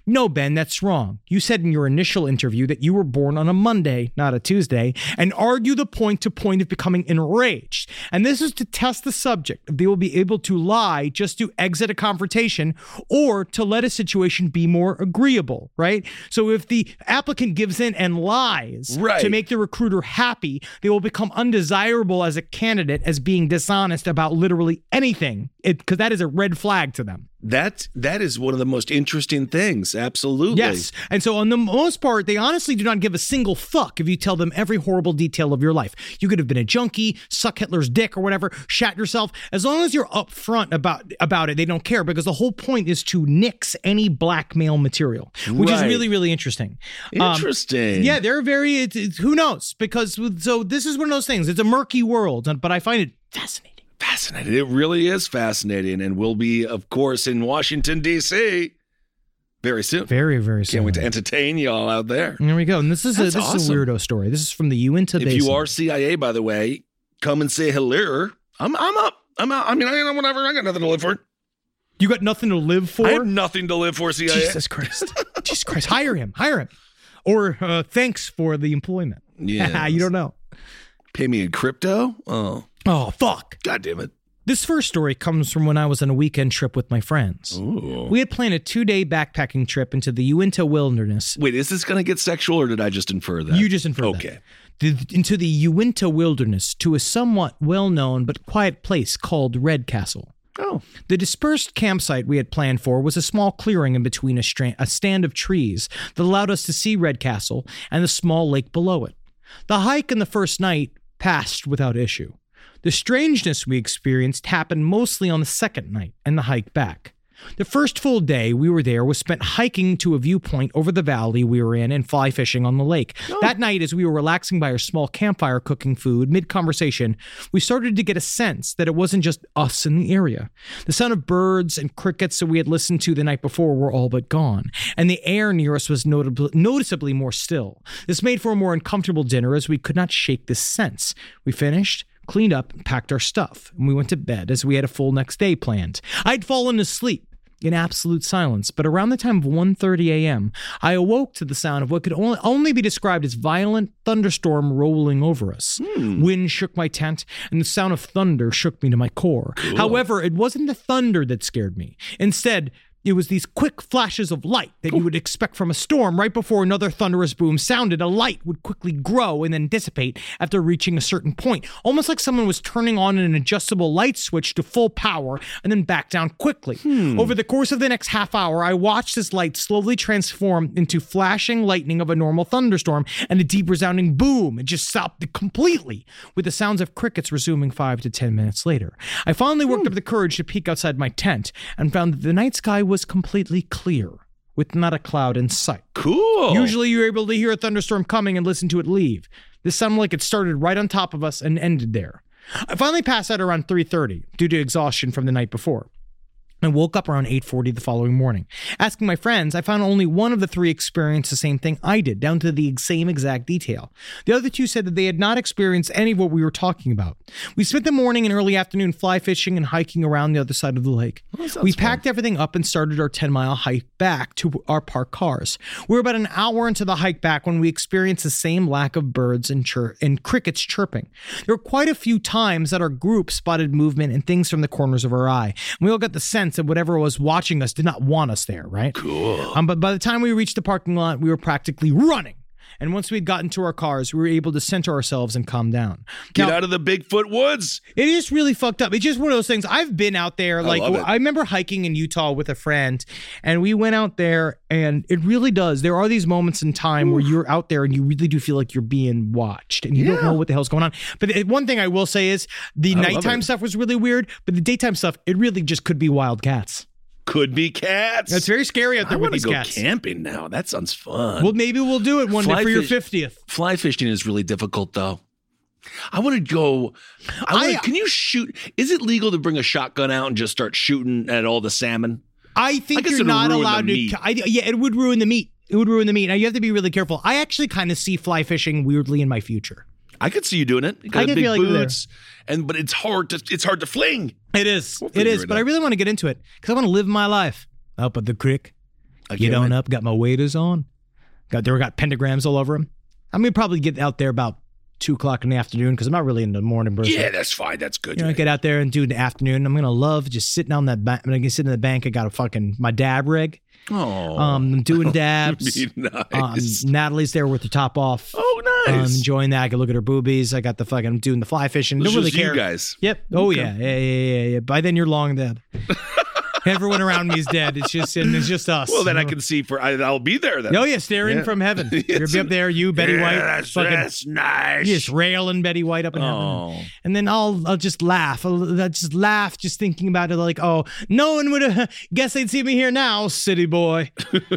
No, Ben, that's wrong. You said in your initial interview that you were born on a Monday, not a Tuesday, and argue the point to point of becoming enraged. And this is to test the subject if they will be able to lie just to exit a confrontation or to let a situation be more agreeable, right? So if the applicant gives in and lies Right. to make the recruiter happy, they will become undesirable as a candidate as being dishonest about literally anything, because that is a red flag to them. That that is one of the most interesting things. Absolutely. Yes. And so, on the most part, they honestly do not give a single fuck if you tell them every horrible detail of your life. You could have been a junkie, suck Hitler's dick or whatever, shat yourself. As long as you're upfront about about it, they don't care because the whole point is to nix any blackmail material, which is really, really interesting. Um, Interesting. yeah, they're very. It's, who knows? Because so this is one of those things. It's a murky world, but I find it fascinating. Fascinating. It really is fascinating, and we'll be, of course, in Washington D.C. very soon. Very, very. Soon. Can't wait to entertain y'all out there. There we go. And this is a, this is a weirdo story. This is from the Uinta If Basin. you are CIA, by the way, come and say hello. I'm I'm up. I'm out. I mean, I don't know whatever. I got nothing to live for. you got nothing to live for. I have nothing to live for, CIA. Jesus Christ. (laughs) Jesus Christ. Hire him. Hire him. Or uh, thanks for the employment. Yeah. (laughs) you don't know. Pay me in crypto? Oh, Oh, fuck. god damn it. This first story comes from when I was on a weekend trip with my friends. We had planned a two day backpacking trip into the Uinta Wilderness. Wait, is this going to get sexual or did I just infer that? You just inferred that. Okay. The- into the Uinta Wilderness to a somewhat well known but quiet place called Red Castle. Oh. The dispersed campsite we had planned for was a small clearing in between a, a stand of trees that allowed us to see Red Castle and the small lake below it. The hike and the first night passed without issue. The strangeness we experienced happened mostly on the second night and the hike back. The first full day we were there was spent hiking to a viewpoint over the valley we were in and fly fishing on the lake. That night, as we were relaxing by our small campfire cooking food mid conversation, we started to get a sense that it wasn't just us in the area. The sound of birds and crickets that we had listened to the night before were all but gone, and the air near us was notably, noticeably more still. This made for a more uncomfortable dinner as we could not shake this sense. We finished, cleaned up, and packed our stuff, and we went to bed as we had a full next day planned. I'd fallen asleep in absolute silence, but around the time of 1:30 a.m., I awoke to the sound of what could only, only be described as violent thunderstorm rolling over us. Hmm. Wind shook my tent, and the sound of thunder shook me to my core. However, it wasn't the thunder that scared me. Instead, it was these quick flashes of light that you would expect from a storm right before another thunderous boom sounded. A light would quickly grow and then dissipate after reaching a certain point, almost like someone was turning on an adjustable light switch to full power and then back down quickly. Hmm. Over the course of the next half hour, I watched this light slowly transform into flashing lightning of a normal thunderstorm and a deep resounding boom. It just stopped completely, with the sounds of crickets resuming five to ten minutes later. I finally worked hmm. up the courage to peek outside my tent and found that the night sky was completely clear, with not a cloud in sight. Cool. Usually you're able to hear a thunderstorm coming and listen to it leave. This sounded like it started right on top of us and ended there. I finally passed out around 3:30 due to exhaustion from the night before. I woke up around 8:40 the following morning. Asking my friends, I found only one of the three experienced the same thing I did, down to the same exact detail. The other two said that they had not experienced any of what we were talking about. We spent the morning and early afternoon fly fishing and hiking around the other side of the lake. we packed everything up and started our 10-mile hike back to our parked cars. We were about an hour into the hike back when we experienced the same lack of birds and chir- and crickets chirping. There were quite a few times that our group spotted movement and things from the corners of our eye. And we all got the sense that whatever was watching us did not want us there, right? Cool. Um, but by the time we reached the parking lot, we were practically running. And once we'd gotten to our cars, we were able to center ourselves and calm down. Get Now- out of the Bigfoot woods. it is really fucked up. It's just one of those things. I've been out there, like it. I remember hiking in Utah with a friend, and we went out there, and it really does. There are these moments in time where you're out there and you really do feel like you're being watched, and you don't know what the hell's going on. But it- one thing I will say is the love nighttime stuff was really weird, but the daytime stuff, it really just could be wild cats. Could be cats. That's very scary out I there with want to these go cats. camping now. That sounds fun. Well, maybe we'll do it one Fly day for your fiftieth. Fly fishing is really difficult, though. I want to go. I wanna, I- can you shoot? Is it legal to bring a shotgun out and just start shooting at all the salmon? I think guess you're not allowed to. I, yeah, it would ruin the meat. It would ruin the meat. Now you have to be really careful. I actually kind of see fly fishing weirdly in my future. I could see you doing it. You got I can big feel like boots, and but it's hard to it's hard to fling. It is. We'll it is. it But I really want to get into it because I want to live my life up at the creek. I Get on wait. up. Got my waders on. Got there. Got pentagrams all over them. I'm gonna probably get out there about two o'clock in the afternoon because I'm not really in the morning person. Yeah, that's fine. That's good. You know, man. get out there and do the afternoon. I'm gonna love just sitting on that. Ba- I'm gonna sit in the bank. I got a fucking my dab rig. Oh, Um, I'm doing (laughs) dabs. be nice. Um, Natalie's there with the top off. oh, nice. Um, enjoying that. I can look at her boobies. I got the fucking I'm doing the fly fishing. It's Don't really care. guys. Yep. Oh yeah. Yeah, yeah, yeah, yeah. By then you're long dead. (laughs) Everyone around me is dead. It's just and it's just us. Well, then I can see for I, I'll be there then. Oh yeah, staring Yeah. from heaven. (laughs) Yes. be up there, you Betty Yeah, White, That's, fucking that's nice. just railing Betty White up in Oh. heaven. And then I'll I'll just laugh. I'll, I'll just laugh just thinking about it. Like, oh, no one would have (laughs) guess they'd see me here now, city boy,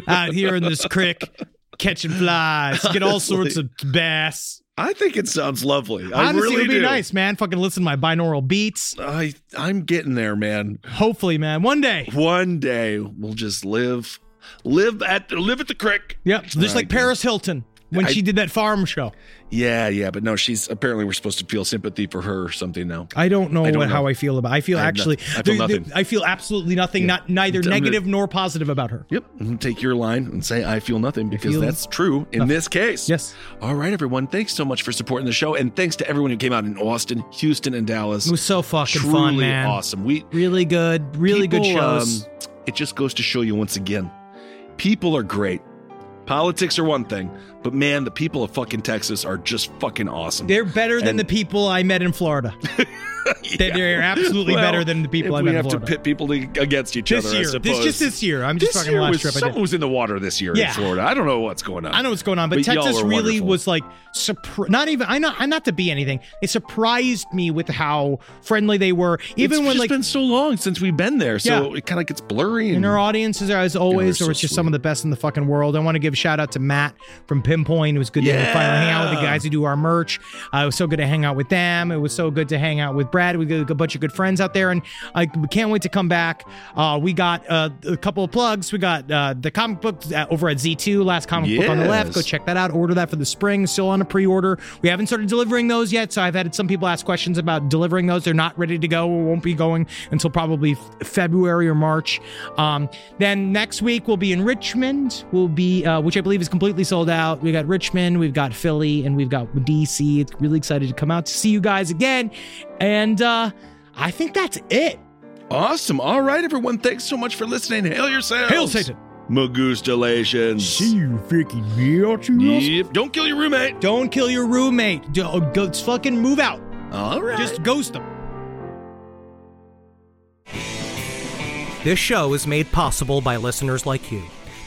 out here in this creek (laughs) catching flies, get all sorts of bass. I think it sounds lovely. I Honestly, really it would be do. nice, man. Fucking listen to my binaural beats. I I'm getting there, man. Hopefully, man, one day. One day we'll just live, live at live at the creek. Yep, just like Right. Paris Hilton. When I- she did that farm show. Yeah, yeah, but no, she's apparently we're supposed to feel sympathy for her or something now. I don't know, I don't what, know. how I feel about. I feel I actually, noth- I feel there- there- nothing. I feel absolutely nothing. Not neither I'm gonna- negative nor positive about her. Yep. Take your line and say, I feel nothing because feel that's true in this case. Yes. All right, everyone. Thanks so much for supporting the show. And thanks to everyone who came out in Austin, Houston, and Dallas. It was so fucking Truly fun, man. awesome. We Really good, really good people, shows. um, it just goes to show you once again people are great. Politics are one thing, but man, the people of fucking Texas are just fucking awesome. They're better than and- the people I met in Florida. (laughs) They- They're absolutely Well, better than the people I we met in have Florida. to pit people against each this other. I year, suppose. this just this year. I'm just This talking year last was, trip. Someone was in the water this year Yeah. in Florida. I don't know what's going on. I know what's going on, but, But Texas really wonderful. was like surpri- not even I not not to be anything. It surprised me with how friendly they were, even it's when just like been so long since we've been there, so Yeah. it kind of gets blurry. And And our audiences are as always, or so it's just sweet. some of the best in the fucking world. I want to give a shout out to Matt from Pinpoint. It was good to finally hang out with the guys who do our merch. Uh, it was so good to hang out with them. It was so good to hang out with Brad. We got a bunch of good friends out there, and I can't wait to come back. Uh, we got uh, a couple of plugs. We got uh, the comic book uh, over at Z2, last comic book on the left. Go check that out. Order that for the spring. Still on a pre-order. We haven't started delivering those yet, so I've had some people ask questions about delivering those. They're not ready to go. We won't be going until probably February or March. Um, then next week we'll be in Richmond. We'll be, uh, which I believe is completely sold out. We got Richmond, we've got Philly, and we've got DC. It's really excited to come out to see you guys again. And uh, I think that's it. awesome. All right, everyone. Thanks so much for listening. Hail yourselves. Hail Satan. Magustalations. See you freaking bitches. Yep. Don't kill your roommate. Don't kill your roommate. Do- go, fucking move out. All right. Just ghost them. This show is made possible by listeners like you.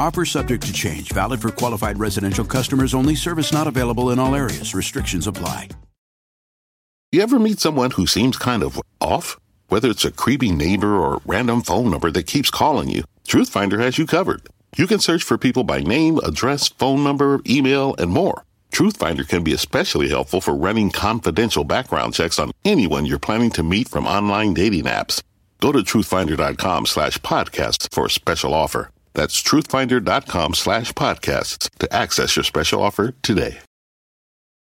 Offer subject to change, valid for qualified residential customers only, service not available in all areas. Restrictions apply. You ever meet someone who seems kind of off? Whether it's a creepy neighbor or random phone number that keeps calling you, Truthfinder has you covered. You can search for people by name, address, phone number, email, and more. Truthfinder can be especially helpful for running confidential background checks on anyone you're planning to meet from online dating apps. Go to truthfinder.com slash podcasts for a special offer. That's truthfinder.com slash podcasts to access your special offer today.